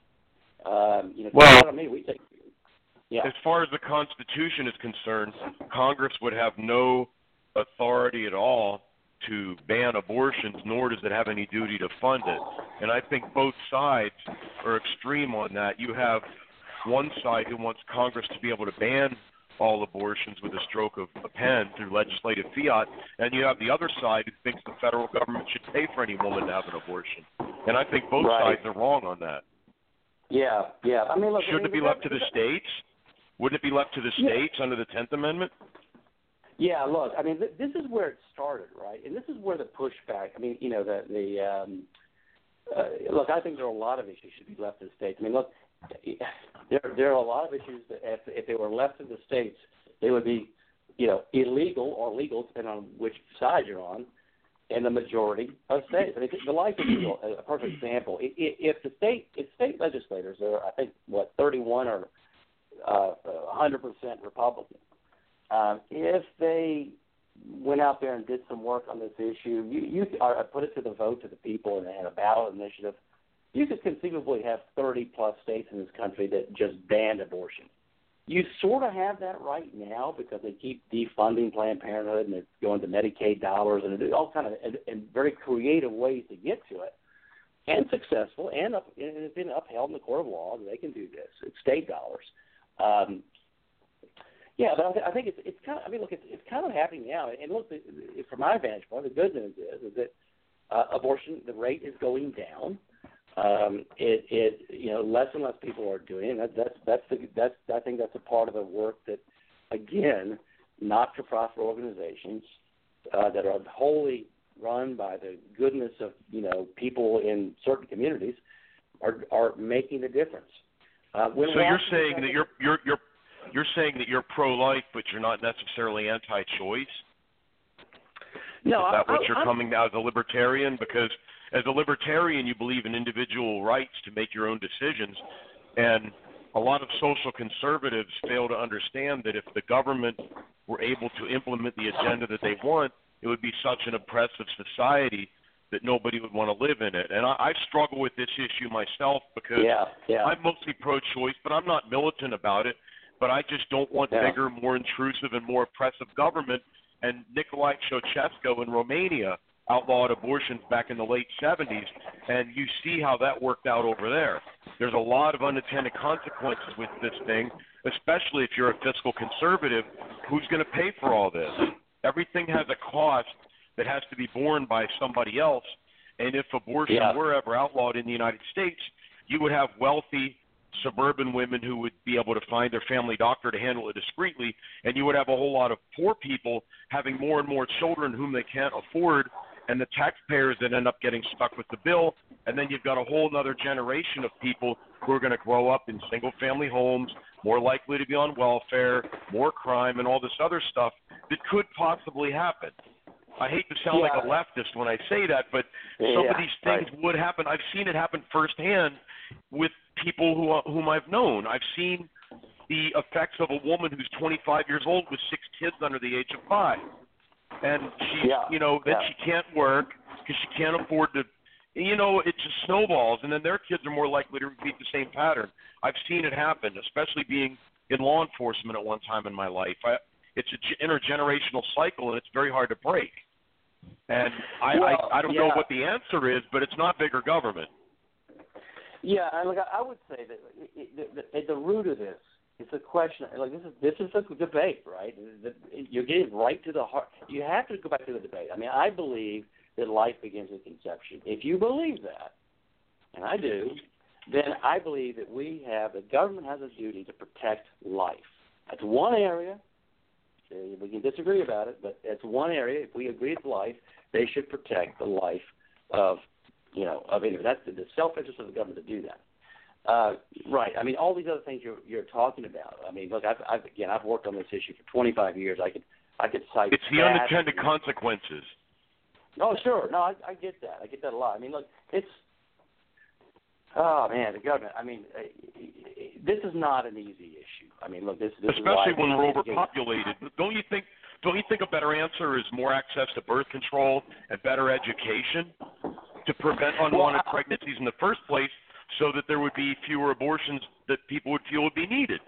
Um, you know, well, on me, we take. Yeah. As far as the Constitution is concerned, Congress would have no authority at all to ban abortions, nor does it have any duty to fund it. And I think both sides are extreme on that. You have one side who wants Congress to be able to ban all abortions with a stroke of a pen through legislative fiat, and you have the other side who thinks the federal government should pay for any woman to have an abortion. And I think both right. sides are wrong on that. Yeah, yeah. I mean, look, shouldn't I mean, it be left to the states? Wouldn't it be left to the states yeah. under the Tenth Amendment? Yeah, look, I mean, th- this is where it started, right? And this is where the pushback. I mean, you know, the the um, uh, look. I think there are a lot of issues should be left to the states. I mean, look, there there are a lot of issues that if, if they were left to the states, they would be, you know, illegal or legal depending on which side you're on, in the majority of states. I mean, the life is a perfect example. If the state, if state legislators are, I think, what 31 or uh, 100% Republican um, if they went out there and did some work on this issue, you, you or put it to the vote to the people and they had a ballot initiative, you could conceivably have 30 plus states in this country that just banned abortion. You sort of have that right now because they keep defunding Planned Parenthood and it's going to Medicaid dollars and all kind of and, and very creative ways to get to it, and successful and, it's been upheld in the court of law that they can do this. It's state dollars. Um, yeah, but I, th- I think it's it's kind of. I mean, look, it's it's kind of happening now. And look, the, the, from my vantage point, the good news is is that uh, abortion the rate is going down. Um, it it you know less and less people are doing it. That, that's that's the that's I think that's a part of the work that again not-for-profit organizations uh, that are wholly run by the goodness of you know people in certain communities are are making a difference. Uh, so you're saying that you're you're you're you're saying that you're pro-life, but you're not necessarily anti-choice. No, is that I, what I, you're I'm, coming out as a libertarian? Because as a libertarian, you believe in individual rights to make your own decisions, and a lot of social conservatives fail to understand that if the government were able to implement the agenda that they want, it would be such an oppressive society that nobody would want to live in it. And I, I struggle with this issue myself because yeah, yeah. I'm mostly pro-choice, but I'm not militant about it but I just don't want yeah. bigger, more intrusive, and more oppressive government. And Nicolae Ceausescu in Romania outlawed abortions back in the late 70s, and you see how that worked out over there. There's a lot of unintended consequences with this thing, especially if you're a fiscal conservative. Who's going to pay for all this? Everything has a cost that has to be borne by somebody else. And if abortion yeah. were ever outlawed in the United States, you would have wealthy suburban women who would be able to find their family doctor to handle it discreetly, and you would have a whole lot of poor people having more and more children whom they can't afford, and the taxpayers then end up getting stuck with the bill. And then you've got a whole other generation of people who are going to grow up in single family homes, more likely to be on welfare, more crime, and all this other stuff that could possibly happen. I hate to sound Yeah. like a leftist when I say that, but some Yeah, of these things right. would happen. I've seen it happen firsthand with people who whom I've known. I've seen the effects of a woman who's 25 years old with six kids under the age of five, and she, Yeah, you know, then yeah. she can't work because she can't afford to. You know, it just snowballs, and then their kids are more likely to repeat the same pattern. I've seen it happen, especially being in law enforcement at one time in my life. I, it's an intergenerational cycle, and it's very hard to break. And I, Well, I, I don't know what the answer is, but it's not bigger government. Yeah, and look, I would say that it, it, the, at the root of this is a question. Like this is this is a debate, right? You're getting right to the heart. You have to go back to the debate. I mean, I believe that life begins at conception. If you believe that, and I do, then I believe that we have the government has a duty to protect life. That's one area. We can disagree about it, but it's one area. If we agree it's life, they should protect the life of you know, of any. That's the, the self-interest of the government to do that. Uh, right. I mean, all these other things you're you're talking about. I mean, look, I've, I've again, I've worked on this issue for 25 years. I could I could cite. It's the unintended consequences. Oh, sure. No, I, I get that. I get that a lot. I mean, look, it's. Oh man, the government. I mean, uh, this is not an easy issue. I mean, look, this, this especially when we're overpopulated. Don't you think? Don't you think a better answer is more access to birth control and better education to prevent unwanted I- pregnancies in the first place, so that there would be fewer abortions that people would feel would be needed?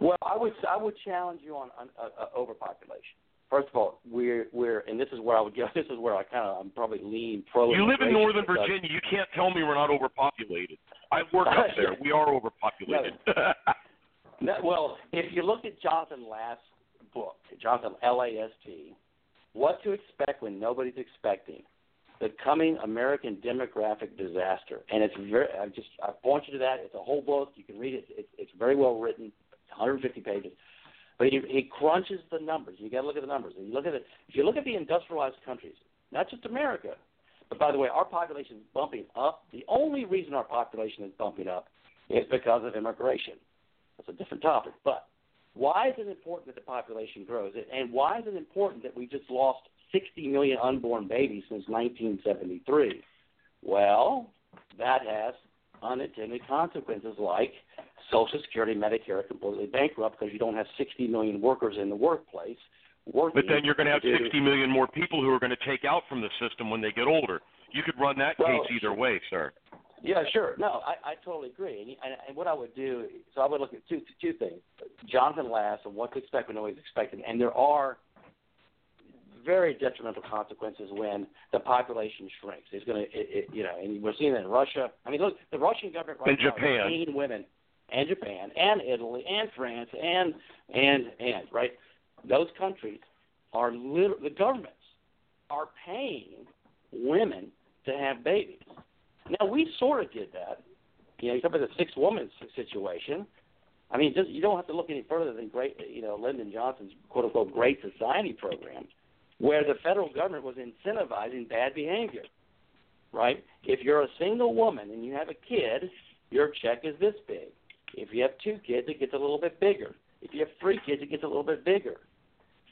Well, I would I would challenge you on, on uh, uh, overpopulation. First of all, we're we're and this is where I would go. This is where I kind of I'm probably lean pro. You live in Northern Virginia. You can't tell me we're not overpopulated. I work up there. We are overpopulated. No, well, if you look at Jonathan Last's book, Jonathan L A S T, what to expect when nobody's expecting, the coming American demographic disaster, and it's very. I just I point you to that. It's a whole book. You can read it. It's, it's very well written. 150 pages. But he, he crunches the numbers. You got to look at the numbers. And you look at it. If you look at the industrialized countries, not just America, but by the way, our population is bumping up. The only reason our population is bumping up is because of immigration. That's a different topic. But why is it important that the population grows? And why is it important that we just lost 60 million unborn babies since 1973? Well, that has unintended consequences like Social Security, Medicare are completely bankrupt because you don't have 60 million workers in the workplace. Working But then you're going to have do- 60 million more people who are going to take out from the system when they get older. You could run that Well, case either way, sir. Yeah, sure. No, I, I totally agree. And, and, and what I would do, so I would look at two two things: Jonathan Last and what to expect when nobody's expecting. And there are very detrimental consequences when the population shrinks. It's going to, you know, and we're seeing that in Russia. I mean, look, the Russian government right And now Japan. is paying women, and Japan, and Italy, and France, and and and right, those countries are lit- the governments are paying women to have babies. Now we sort of did that. You know, you talk about the six woman situation. I mean, just, you don't have to look any further than great, you know, Lyndon Johnson's quote unquote Great Society program, where the federal government was incentivizing bad behavior. Right? If you're a single woman and you have a kid, your check is this big. If you have two kids, it gets a little bit bigger. If you have three kids, it gets a little bit bigger.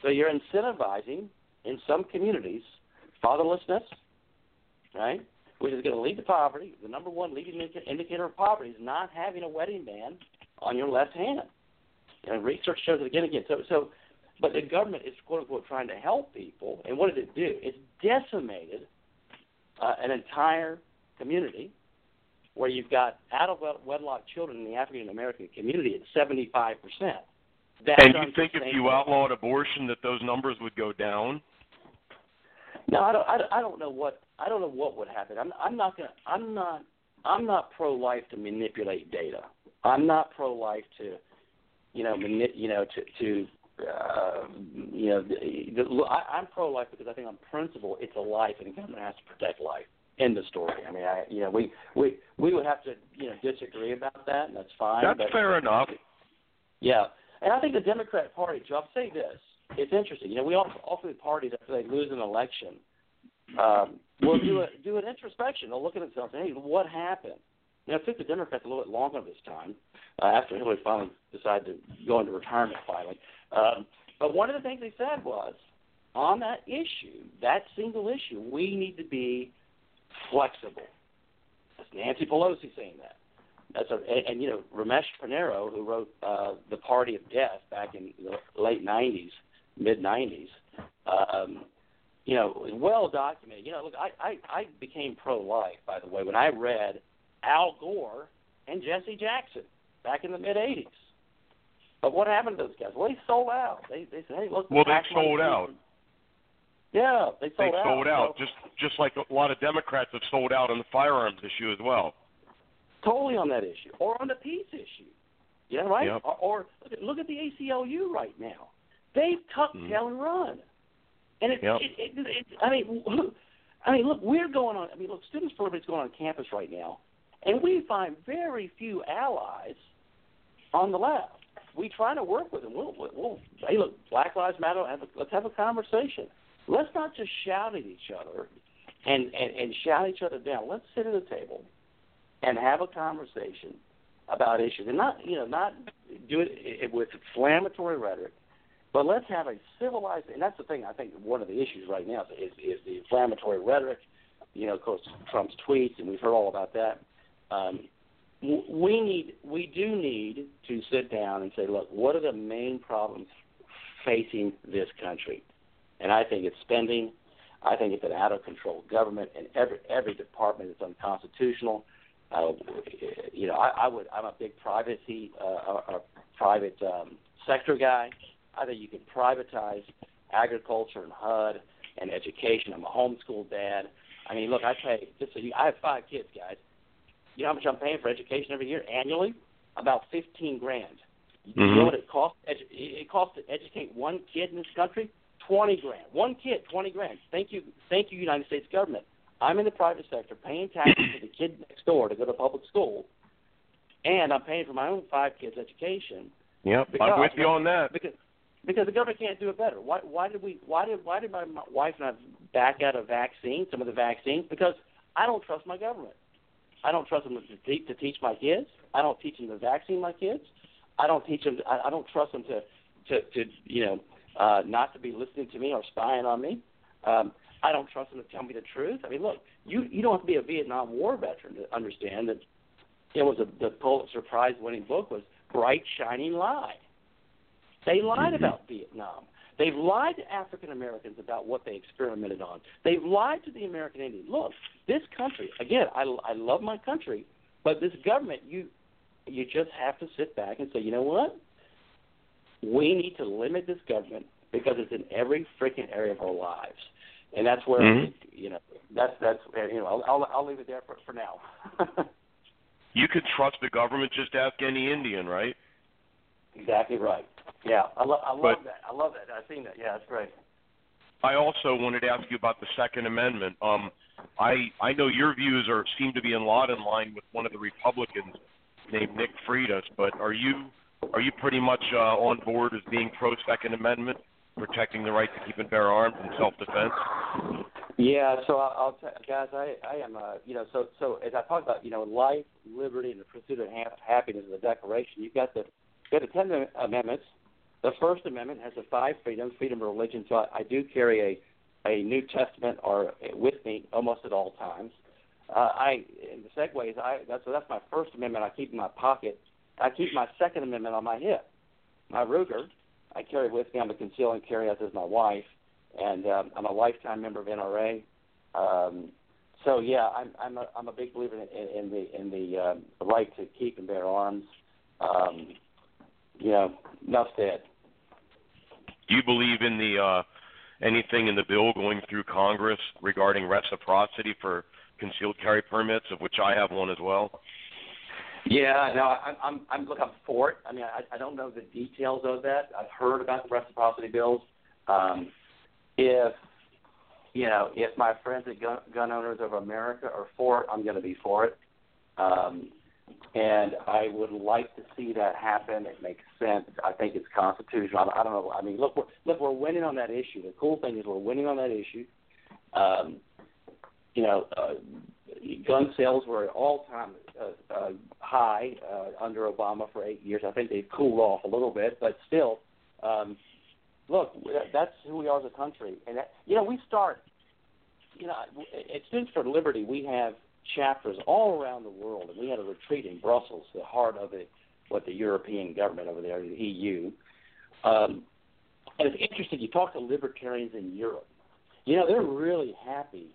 So you're incentivizing in some communities fatherlessness, right? Which is going to lead to poverty. The number one leading indicator of poverty is not having a wedding band on your left hand. And research shows it again and again. So, so, but the government is quote unquote trying to help people, and what did it do? It's decimated uh, an entire community where you've got out of wedlock children in the African American community at seventy five percent. And you think if you outlawed abortion that those numbers would go down? No, I don't. I don't, I don't know what. I don't know what would happen. I'm. I'm not gonna. I'm not. I'm not pro-life to manipulate data. I'm not pro-life to, you know, mani- you know, to to, uh, you know, the, the, I, I'm pro-life because I think on principle it's a life and the government has to protect life. End of story. I mean, I, you know, we we we would have to, you know, disagree about that, and that's fine. That's but, fair enough. yeah, and I think the Democrat Party, Joe, I'll say this: it's interesting. You know, we often often parties after they lose an election, um, will do a, do an introspection. They'll look at themselves and hey, what happened? Know, it took the Democrats a little bit longer this time uh, after Hillary finally decided to go into retirement finally. Um, but one of the things they said was on that issue, that single issue, we need to be flexible. That's Nancy Pelosi saying that. That's a, and, and you know Ramesh Ponnuru, who wrote uh, The Party of Death back in the late '90s, mid '90s. Um, you know, well documented. You know, look, I, I I became pro-life, by the way, when I read Al Gore and Jesse Jackson back in the mid '80s. But what happened to those guys? Well, they sold out. They they said, hey, look. Well, they sold out. Yeah, they sold they out. They sold out, so, just just like a lot of Democrats have sold out on the firearms issue as well. Totally on that issue, or on the peace issue. Yeah, right. Yep. Or, or look at the ACLU right now. They've tucked Mhm. tail and run, and it, Yep. it, it, it, I mean, I mean, look, we're going on. I mean, look, Students for Liberty is going on campus right now, and we find very few allies on the left. We try to work with them. We'll, we'll, hey, look, Black Lives Matter. Have a, let's have a conversation. Let's not just shout at each other and, and, and shout each other down. Let's sit at a table and have a conversation about issues, and not you know not do it with inflammatory rhetoric, but let's have a civilized. And that's the thing. I think one of the issues right now is is the inflammatory rhetoric. You know, of course, Trump's tweets, and we've heard all about that. Um, we need, we do need to sit down and say, look, what are the main problems facing this country? And I think it's spending. I think it's an out of control government, and every every department is unconstitutional. Uh, you know, I, I would. I'm a big privacy, uh, a, a private um, sector guy. I think you can privatize agriculture and HUD and education. I'm a homeschool dad. I mean, look, I pay. Just so you, I have five kids, guys. You know how much I'm paying for education every year annually? About fifteen grand. You Mhm. know what it costs? Edu- it costs to educate one kid in this country? Twenty grand. One kid, twenty grand. Thank you, thank you, United States government. I'm in the private sector, paying taxes for the kid next door to go to public school, and I'm paying for my own five kids' education Yep, Because- I'm with you on that. because because the government can't do it better. Why why did we why did why did my, my wife and I back out of vaccines, some of the vaccines? Because I don't trust my government. I don't trust them to, te- to teach my kids. I don't teach them to vaccine my kids. I don't teach them. I, I don't trust them to to to you know uh, not to be listening to me or spying on me. Um, I don't trust them to tell me the truth. I mean, look, you you don't have to be a Vietnam War veteran to understand that it was a, the Pulitzer Prize winning book was Bright Shining Lie. They lied Mhm. about Vietnam. They've lied to African Americans about what they experimented on. They've lied to the American Indian. Look, this country again. I, I love my country, but this government, you you just have to sit back and say, you know what? We need to limit this government because it's in every freaking area of our lives, and that's where Mhm. you know that's that's you know I'll I'll, I'll leave it there for for now. You could trust the government. Just ask any Indian, right? exactly right. Yeah, I, lo- I love But- that. I love that. I've seen that. Yeah, it's great. I also wanted to ask you about the Second Amendment. Um, I I know your views are seem to be in lot in line with one of the Republicans named Nick Freitas, but are you are you pretty much uh, on board as being pro Second Amendment, protecting the right to keep and bear arms and self defense? Yeah, so I'll, I'll tell guys, I I am uh you know so so as I talk about you know life, liberty, and the pursuit of ha- happiness in the Declaration, you've got the you've got the Ten Amendments. The First Amendment has the five freedoms, freedom of religion. So I, I do carry a a New Testament or with me almost at all times. Uh, I in the segues, I that's so that's my First Amendment. I keep in my pocket. I keep my Second Amendment on my hip. My Ruger, I carry with me. I'm a conceal and carry, as is my wife and um, I'm a lifetime member of NRA. Um, so yeah, I'm I'm a I'm a big believer in, in, in the in the um, right to keep and bear arms. Um, you know, enough said. Do you believe in the uh, anything in the bill going through Congress regarding reciprocity for concealed carry permits, of which I have one as well? Yeah, no, I'm, I'm I'm look, I'm for it. I mean, I, I don't know the details of that. I've heard about the reciprocity bills. Um, if you know, if my friends at Gun, Gun Owners of America are for it, I'm going to be for it. Um, and I would like to see that happen. It makes sense. I think it's constitutional. I, don't know. I mean, look, we're, look, we're winning on that issue. The cool thing is we're winning on that issue. Um, you know, uh, gun sales were at all-time uh, uh, high uh, under Obama for eight years. I think they've cooled off a little bit, but still, um, look, that's who we are as a country. And that, you know, we start. You know, at Students for Liberty, we have chapters all around the world, and we had a retreat in Brussels, the heart of it, what the European government over there, the EU. Um, and it's interesting. You talk to libertarians in Europe. You know, they're really happy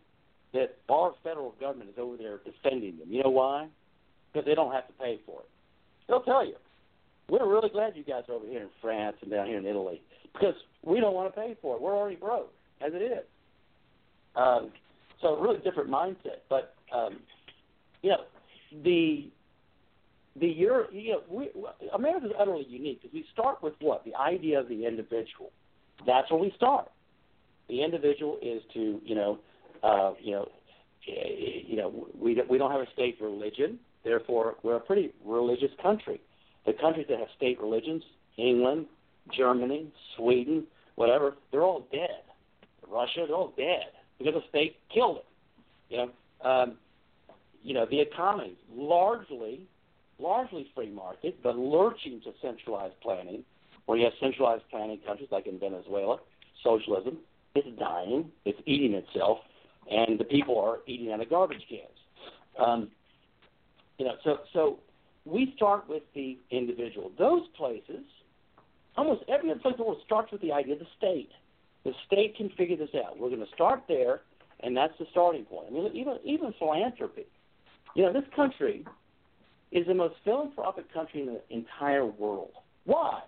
that our federal government is over there defending them. You know why? Because they don't have to pay for it. They'll tell you. We're really glad you guys are over here in France and down here in Italy because we don't want to pay for it. We're already broke as it is. Um, so really different mindset. But um, you know, the the Euro, you know, we, America's utterly unique because we start with what the idea of the individual. That's where we start. The individual is to you know uh, you know, you know, we we don't have a state religion. Therefore, we're a pretty religious country. The countries that have state religions, England, Germany, Sweden, whatever, they're all dead. Russia, they're all dead because the state killed it. You know, um, you know, the economy largely, largely free market, but lurching to centralized planning, where you have centralized planning countries like in Venezuela, socialism is dying, it's eating itself, and the people are eating out of garbage cans. Um, you know, so so we start with the individual. Those places, almost every other place in the world starts with the idea of the state. The state can figure this out. We're going to start there, and that's the starting point. I mean, even even philanthropy. You know, this country is the most philanthropic country in the entire world. Why?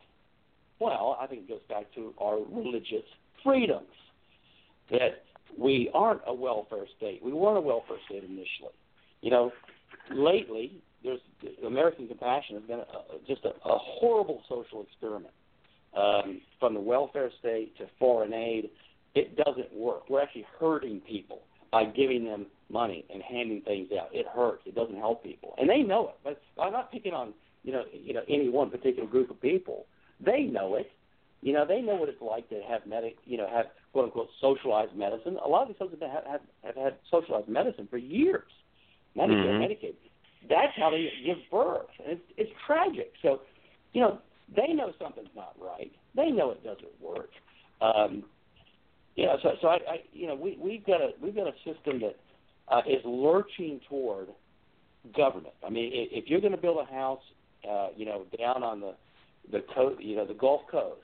Well, I think it goes back to our religious freedoms. That we aren't a welfare state. We weren't a welfare state initially. You know, lately, there's American Compassion has been a, just a, a horrible social experiment. Um, from the welfare state to foreign aid, it doesn't work. We're actually hurting people by giving them money and handing things out. It hurts. It doesn't help people, and they know it. But I'm not picking on you know you know any one particular group of people. They know it. You know, they know what it's like to have medic, you know, have quote unquote socialized medicine. A lot of these folks have, been, have, have, have had socialized medicine for years, Medicare, mm-hmm. Medicaid. That's how they give birth. And it's, it's tragic. So, you know, they know something's not right. They know it doesn't work. Um, you know, so so I, I you know we we've got a we've got a system that uh, is lurching toward government. I mean, if you're going to build a house, uh, you know, down on the the coast, you know, the Gulf Coast,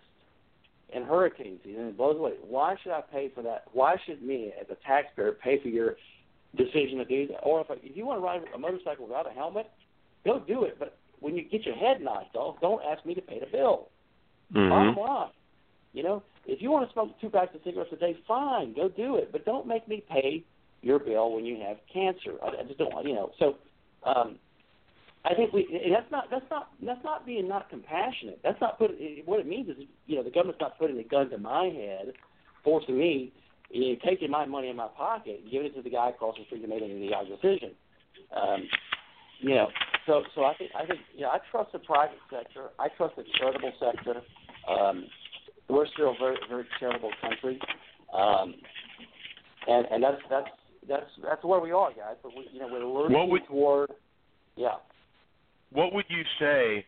and hurricane season and it blows away. Why should I pay for that? Why should me, as a taxpayer, pay for your decision to do that? Or if, I, if you want to ride a motorcycle without a helmet, go do it. But when you get your head knocked off, don't ask me to pay the bill. Mm-hmm. Bottom line, you know, if you want to smoke two packs of cigarettes a day, fine, go do it. But don't make me pay your bill when you have cancer. I, I just don't want, you know. So um, I think we and that's not that's not that's not being not compassionate. That's not put what it means is you know the government's not putting a gun to my head, forcing me, you know, taking my money in my pocket, giving it to the guy across the street who made any the decision. Um, you know, so so I think I think you know I trust the private sector. I trust the charitable sector. Um, we're still a very very charitable country, um, and and that's that's that's that's where we are, guys. But we you know we're lurching would, toward yeah what would you say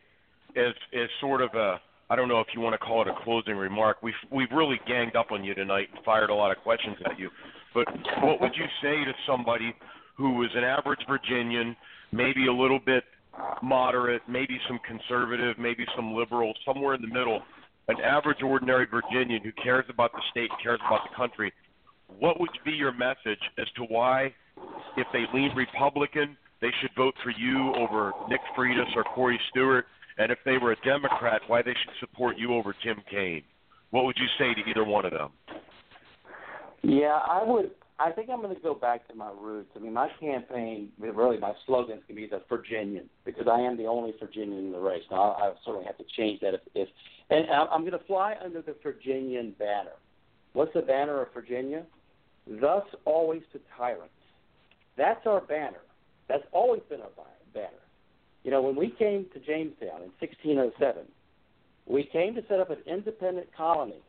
as as sort of a I don't know if you want to call it a closing remark. We've we've really ganged up on you tonight and fired a lot of questions at you. But what would you say to somebody who is an average Virginian, maybe a little bit moderate, maybe some conservative, maybe some liberal, somewhere in the middle, an average ordinary Virginian who cares about the state, cares about the country, what would be your message as to why if they lean Republican, they should vote for you over Nick Freitas or Corey Stewart, and if they were a Democrat, why they should support you over Tim Kaine. What would you say to either one of them? Yeah, I would. I think I'm going to go back to my roots. I mean, my campaign, really, my slogan is going to be the Virginian because I am the only Virginian in the race. Now, I certainly have to change that if, if and I'm going to fly under the Virginian banner. What's the banner of Virginia? Thus always to tyrants. That's our banner. That's always been our banner. You know, when we came to Jamestown in 1607, we came to set up an independent colony,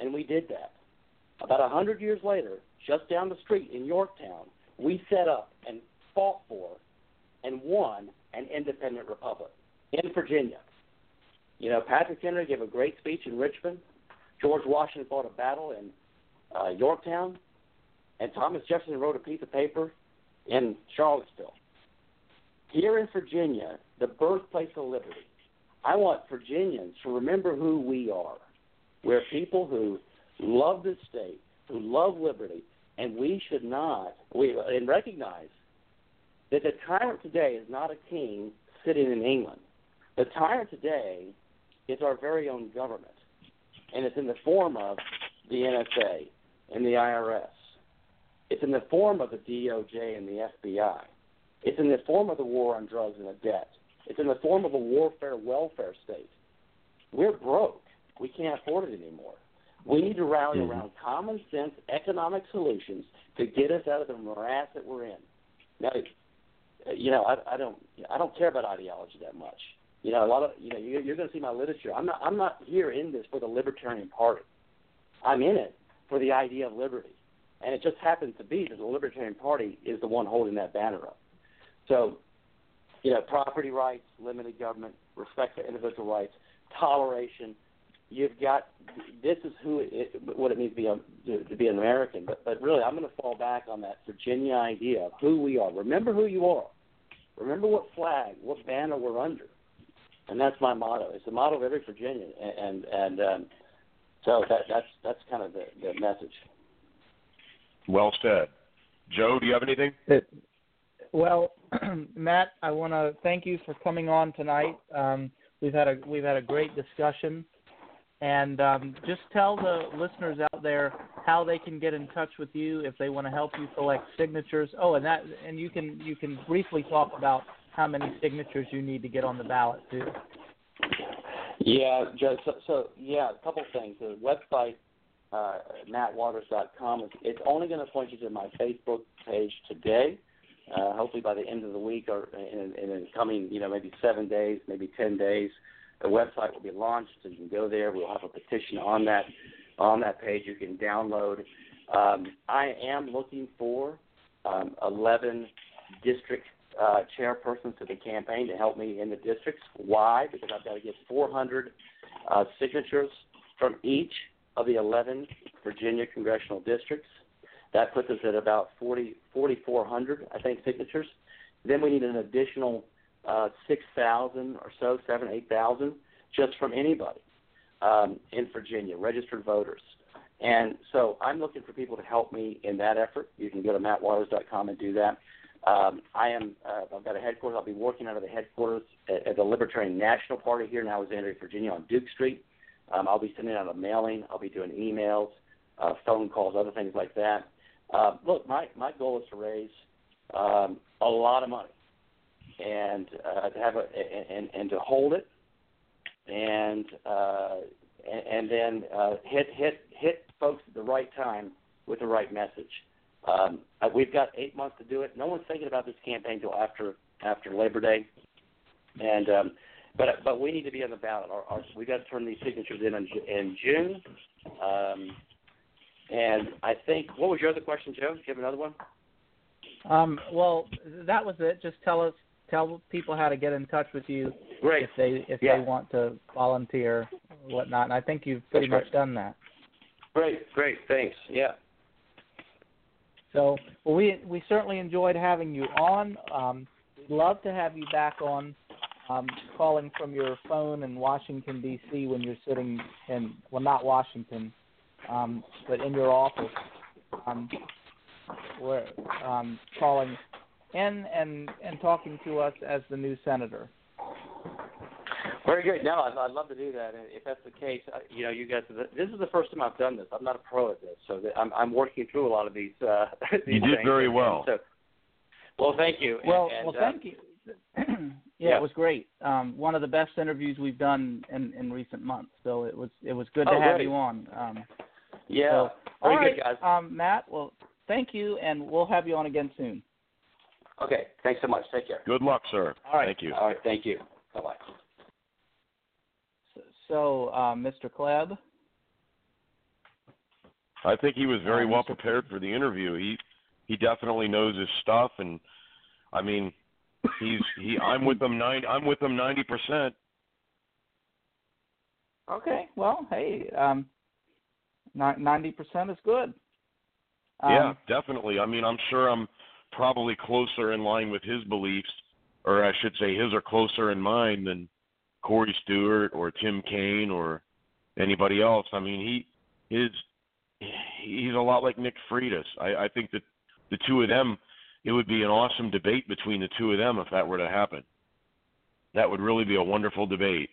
and we did that. About a hundred years later, just down the street in Yorktown, we set up and fought for and won an independent republic in Virginia. You know, Patrick Henry gave a great speech in Richmond. George Washington fought a battle in uh, Yorktown, and Thomas Jefferson wrote a piece of paper in Charlottesville. Here in Virginia, the birthplace of liberty, I want Virginians to remember who we are. We're people who love this state, who love liberty, and we should not we and recognize that the tyrant today is not a king sitting in England. The tyrant today is our very own government, and it's in the form of the NSA and the IRS. It's in the form of the DOJ and the FBI. It's in the form of the war on drugs and the debt. It's in the form of a warfare welfare state. We're broke. We can't afford it anymore. We need to rally mm-hmm. around common sense economic solutions to get us out of the morass that we're in. Now, you know, I, I don't, I don't care about ideology that much. You know, a lot of, you know, you're, you're going to see my literature. I'm not, I'm not here in this for the Libertarian Party. I'm in it for the idea of liberty, and it just happens to be that the Libertarian Party is the one holding that banner up. So, you know, property rights, limited government, respect for individual rights, toleration. You've got this is who it, what it means to be a, to, to be an American. But but really, I'm going to fall back on that Virginia idea of who we are. Remember who you are. Remember what flag, what banner we're under, and that's my motto. It's the motto of every Virginian, and and um, so that that's that's kind of the, the message. Well said, Joe. Do you have anything? It, well, Matt, I want to thank you for coming on tonight. Um, we've had a we've had a great discussion, and um, just tell the listeners out there how they can get in touch with you if they want to help you collect signatures. Oh, and that and you can you can briefly talk about how many signatures you need to get on the ballot too. Yeah. So, so yeah, a couple things. The website uh, mattwaters.com. It's only going to point you to my Facebook page today. Uh, hopefully by the end of the week or in, in the coming, you know, maybe seven days, maybe ten days, the website will be launched. So you can go there. We'll have a petition on that on that page. You can download. Um, I am looking for um, 11 district uh, chairpersons to the campaign to help me in the districts. Why? Because I've got to get 400 uh, signatures from each of the 11 Virginia congressional districts. That puts us at about 40, 4,400, I think, signatures. Then we need an additional uh, 6,000 or so, 7, 8,000, just from anybody um, in Virginia, registered voters. And so I'm looking for people to help me in that effort. You can go to mattwaters.com and do that. Um, I am. Uh, I've got a headquarters. I'll be working out of the headquarters at, at the Libertarian National Party here in Alexandria, Virginia, on Duke Street. Um, I'll be sending out a mailing. I'll be doing emails, uh, phone calls, other things like that. Uh, look, my my goal is to raise um, a lot of money, and uh, to have a and and to hold it, and uh, and, then uh, hit hit hit folks at the right time with the right message. Um, we've got eight months to do it. No one's thinking about this campaign until after after Labor Day, and um, but but we need to be on the ballot. Our, our, we got to turn these signatures in in, in June. Um, and I think what was your other question, Joe? Do you have another one? Um, well, that was it. Just tell us, tell people how to get in touch with you Great. if they if yeah. they want to volunteer, or whatnot. And I think you've pretty That's much done that. Great, great, thanks. Yeah. So, well, we we certainly enjoyed having you on. Um, we'd love to have you back on, um, calling from your phone in Washington D.C. when you're sitting in well, not Washington, um, but in your office, um, where um, calling in and and talking to us as the new senator. Very good. No, I'd, I'd love to do that. If that's the case, you know, you guys, this is the first time I've done this. I'm not a pro at this, so I'm I'm working through a lot of these. Uh, these you did things. very well. So, well, thank you. Well, and, well, uh, thank you. yeah, yeah. it was great. Um, one of the best interviews we've done in, in recent months. So it was it was good to Oh, have great. you on. Um, Yeah. so, Very all right, good, guys. um, Matt. Well, thank you, and we'll have you on again soon. Okay. Thanks so much. Take care. Good luck, sir. All right. Thank you. All right. Thank you. Bye bye. So, uh, Mr. Kleb. I think he was very Uh, well Mr. prepared for the interview. He he definitely knows his stuff, and I mean, he's he. I'm with him nine. I'm with him ninety percent. Okay, well, hey, um, ninety percent is good. Um, yeah, definitely. I mean, I'm sure I'm probably closer in line with his beliefs, or I should say, his are closer in mine than Corey Stewart or Tim Kaine or anybody else. I mean, he is he's a lot like Nick Freitas. I, I think that the two of them, it would be an awesome debate between the two of them if that were to happen. That would really be a wonderful debate.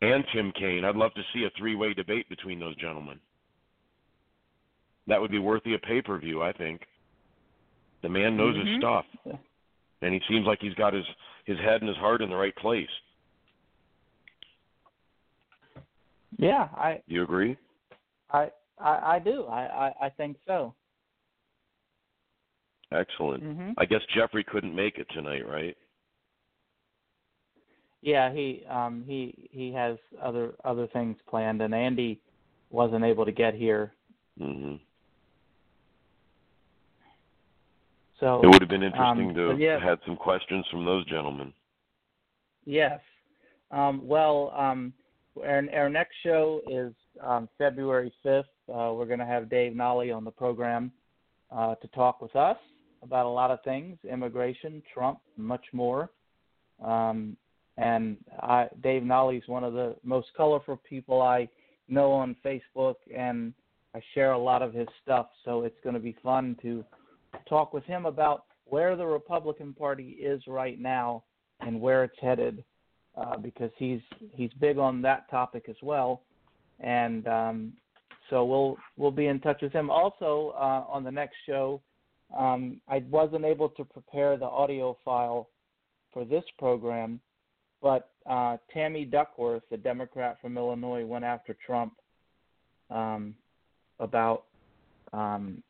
And Tim Kaine, I'd love to see a three-way debate between those gentlemen. That would be worthy of pay-per-view, I think. The man knows mm-hmm. his stuff, and he seems like he's got his his head and his heart in the right place. Yeah, I. You agree? I I, I do. I, I I think so. Excellent. Mm-hmm. I guess Jeffrey couldn't make it tonight, right? Yeah, he um he he has other other things planned, and Andy wasn't able to get here. hmm So it would have been interesting um, to yeah. have had some questions from those gentlemen. Yes. Um, well, um, our, our next show is um, February 5th. Uh, we're going to have Dave Nolly on the program uh, to talk with us about a lot of things immigration, Trump, much more. Um, and I, Dave Nolly is one of the most colorful people I know on Facebook, and I share a lot of his stuff. So it's going to be fun to talk with him about where the Republican Party is right now and where it's headed, uh, because he's he's big on that topic as well, and um, so we'll we'll be in touch with him. Also uh, on the next show, um, I wasn't able to prepare the audio file for this program, but uh, Tammy Duckworth, the Democrat from Illinois, went after Trump um, about um,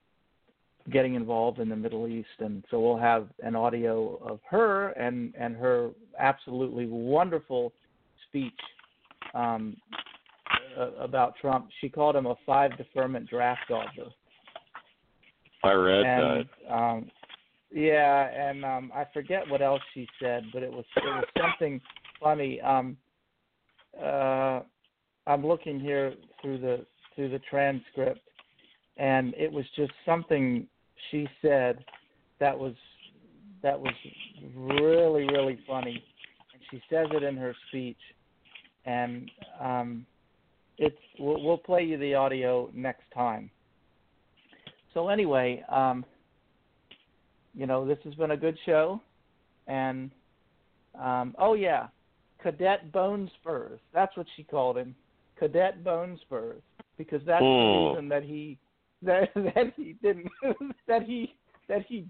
getting involved in the Middle East, and so we'll have an audio of her and and her absolutely wonderful speech um, about Trump. She called him a five deferment draft dodger. I read and, that. Um, yeah, and um, I forget what else she said, but it was it was something funny. Um, uh, I'm looking here through the through the transcript, and it was just something she said that was that was really really funny. And she says it in her speech. And um it's we'll, we'll play you the audio next time. So anyway um you know this has been a good show. And um oh yeah cadet bone spurs that's what she called him. Cadet bone spurs because that's the Hmm. reason that he that that he didn't that he that he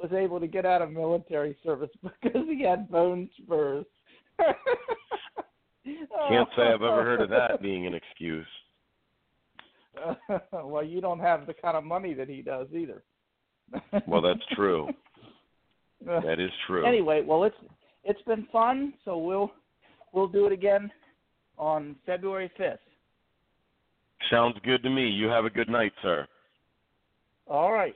was able to get out of military service because he had bone spurs. Can't say I've ever heard of that being an excuse. well, you don't have the kind of money that he does either. Well, that's true. That is true. Anyway, well it's it's been fun, so we'll we'll do it again on February fifth. Sounds good to me. You have a good night, sir. All right.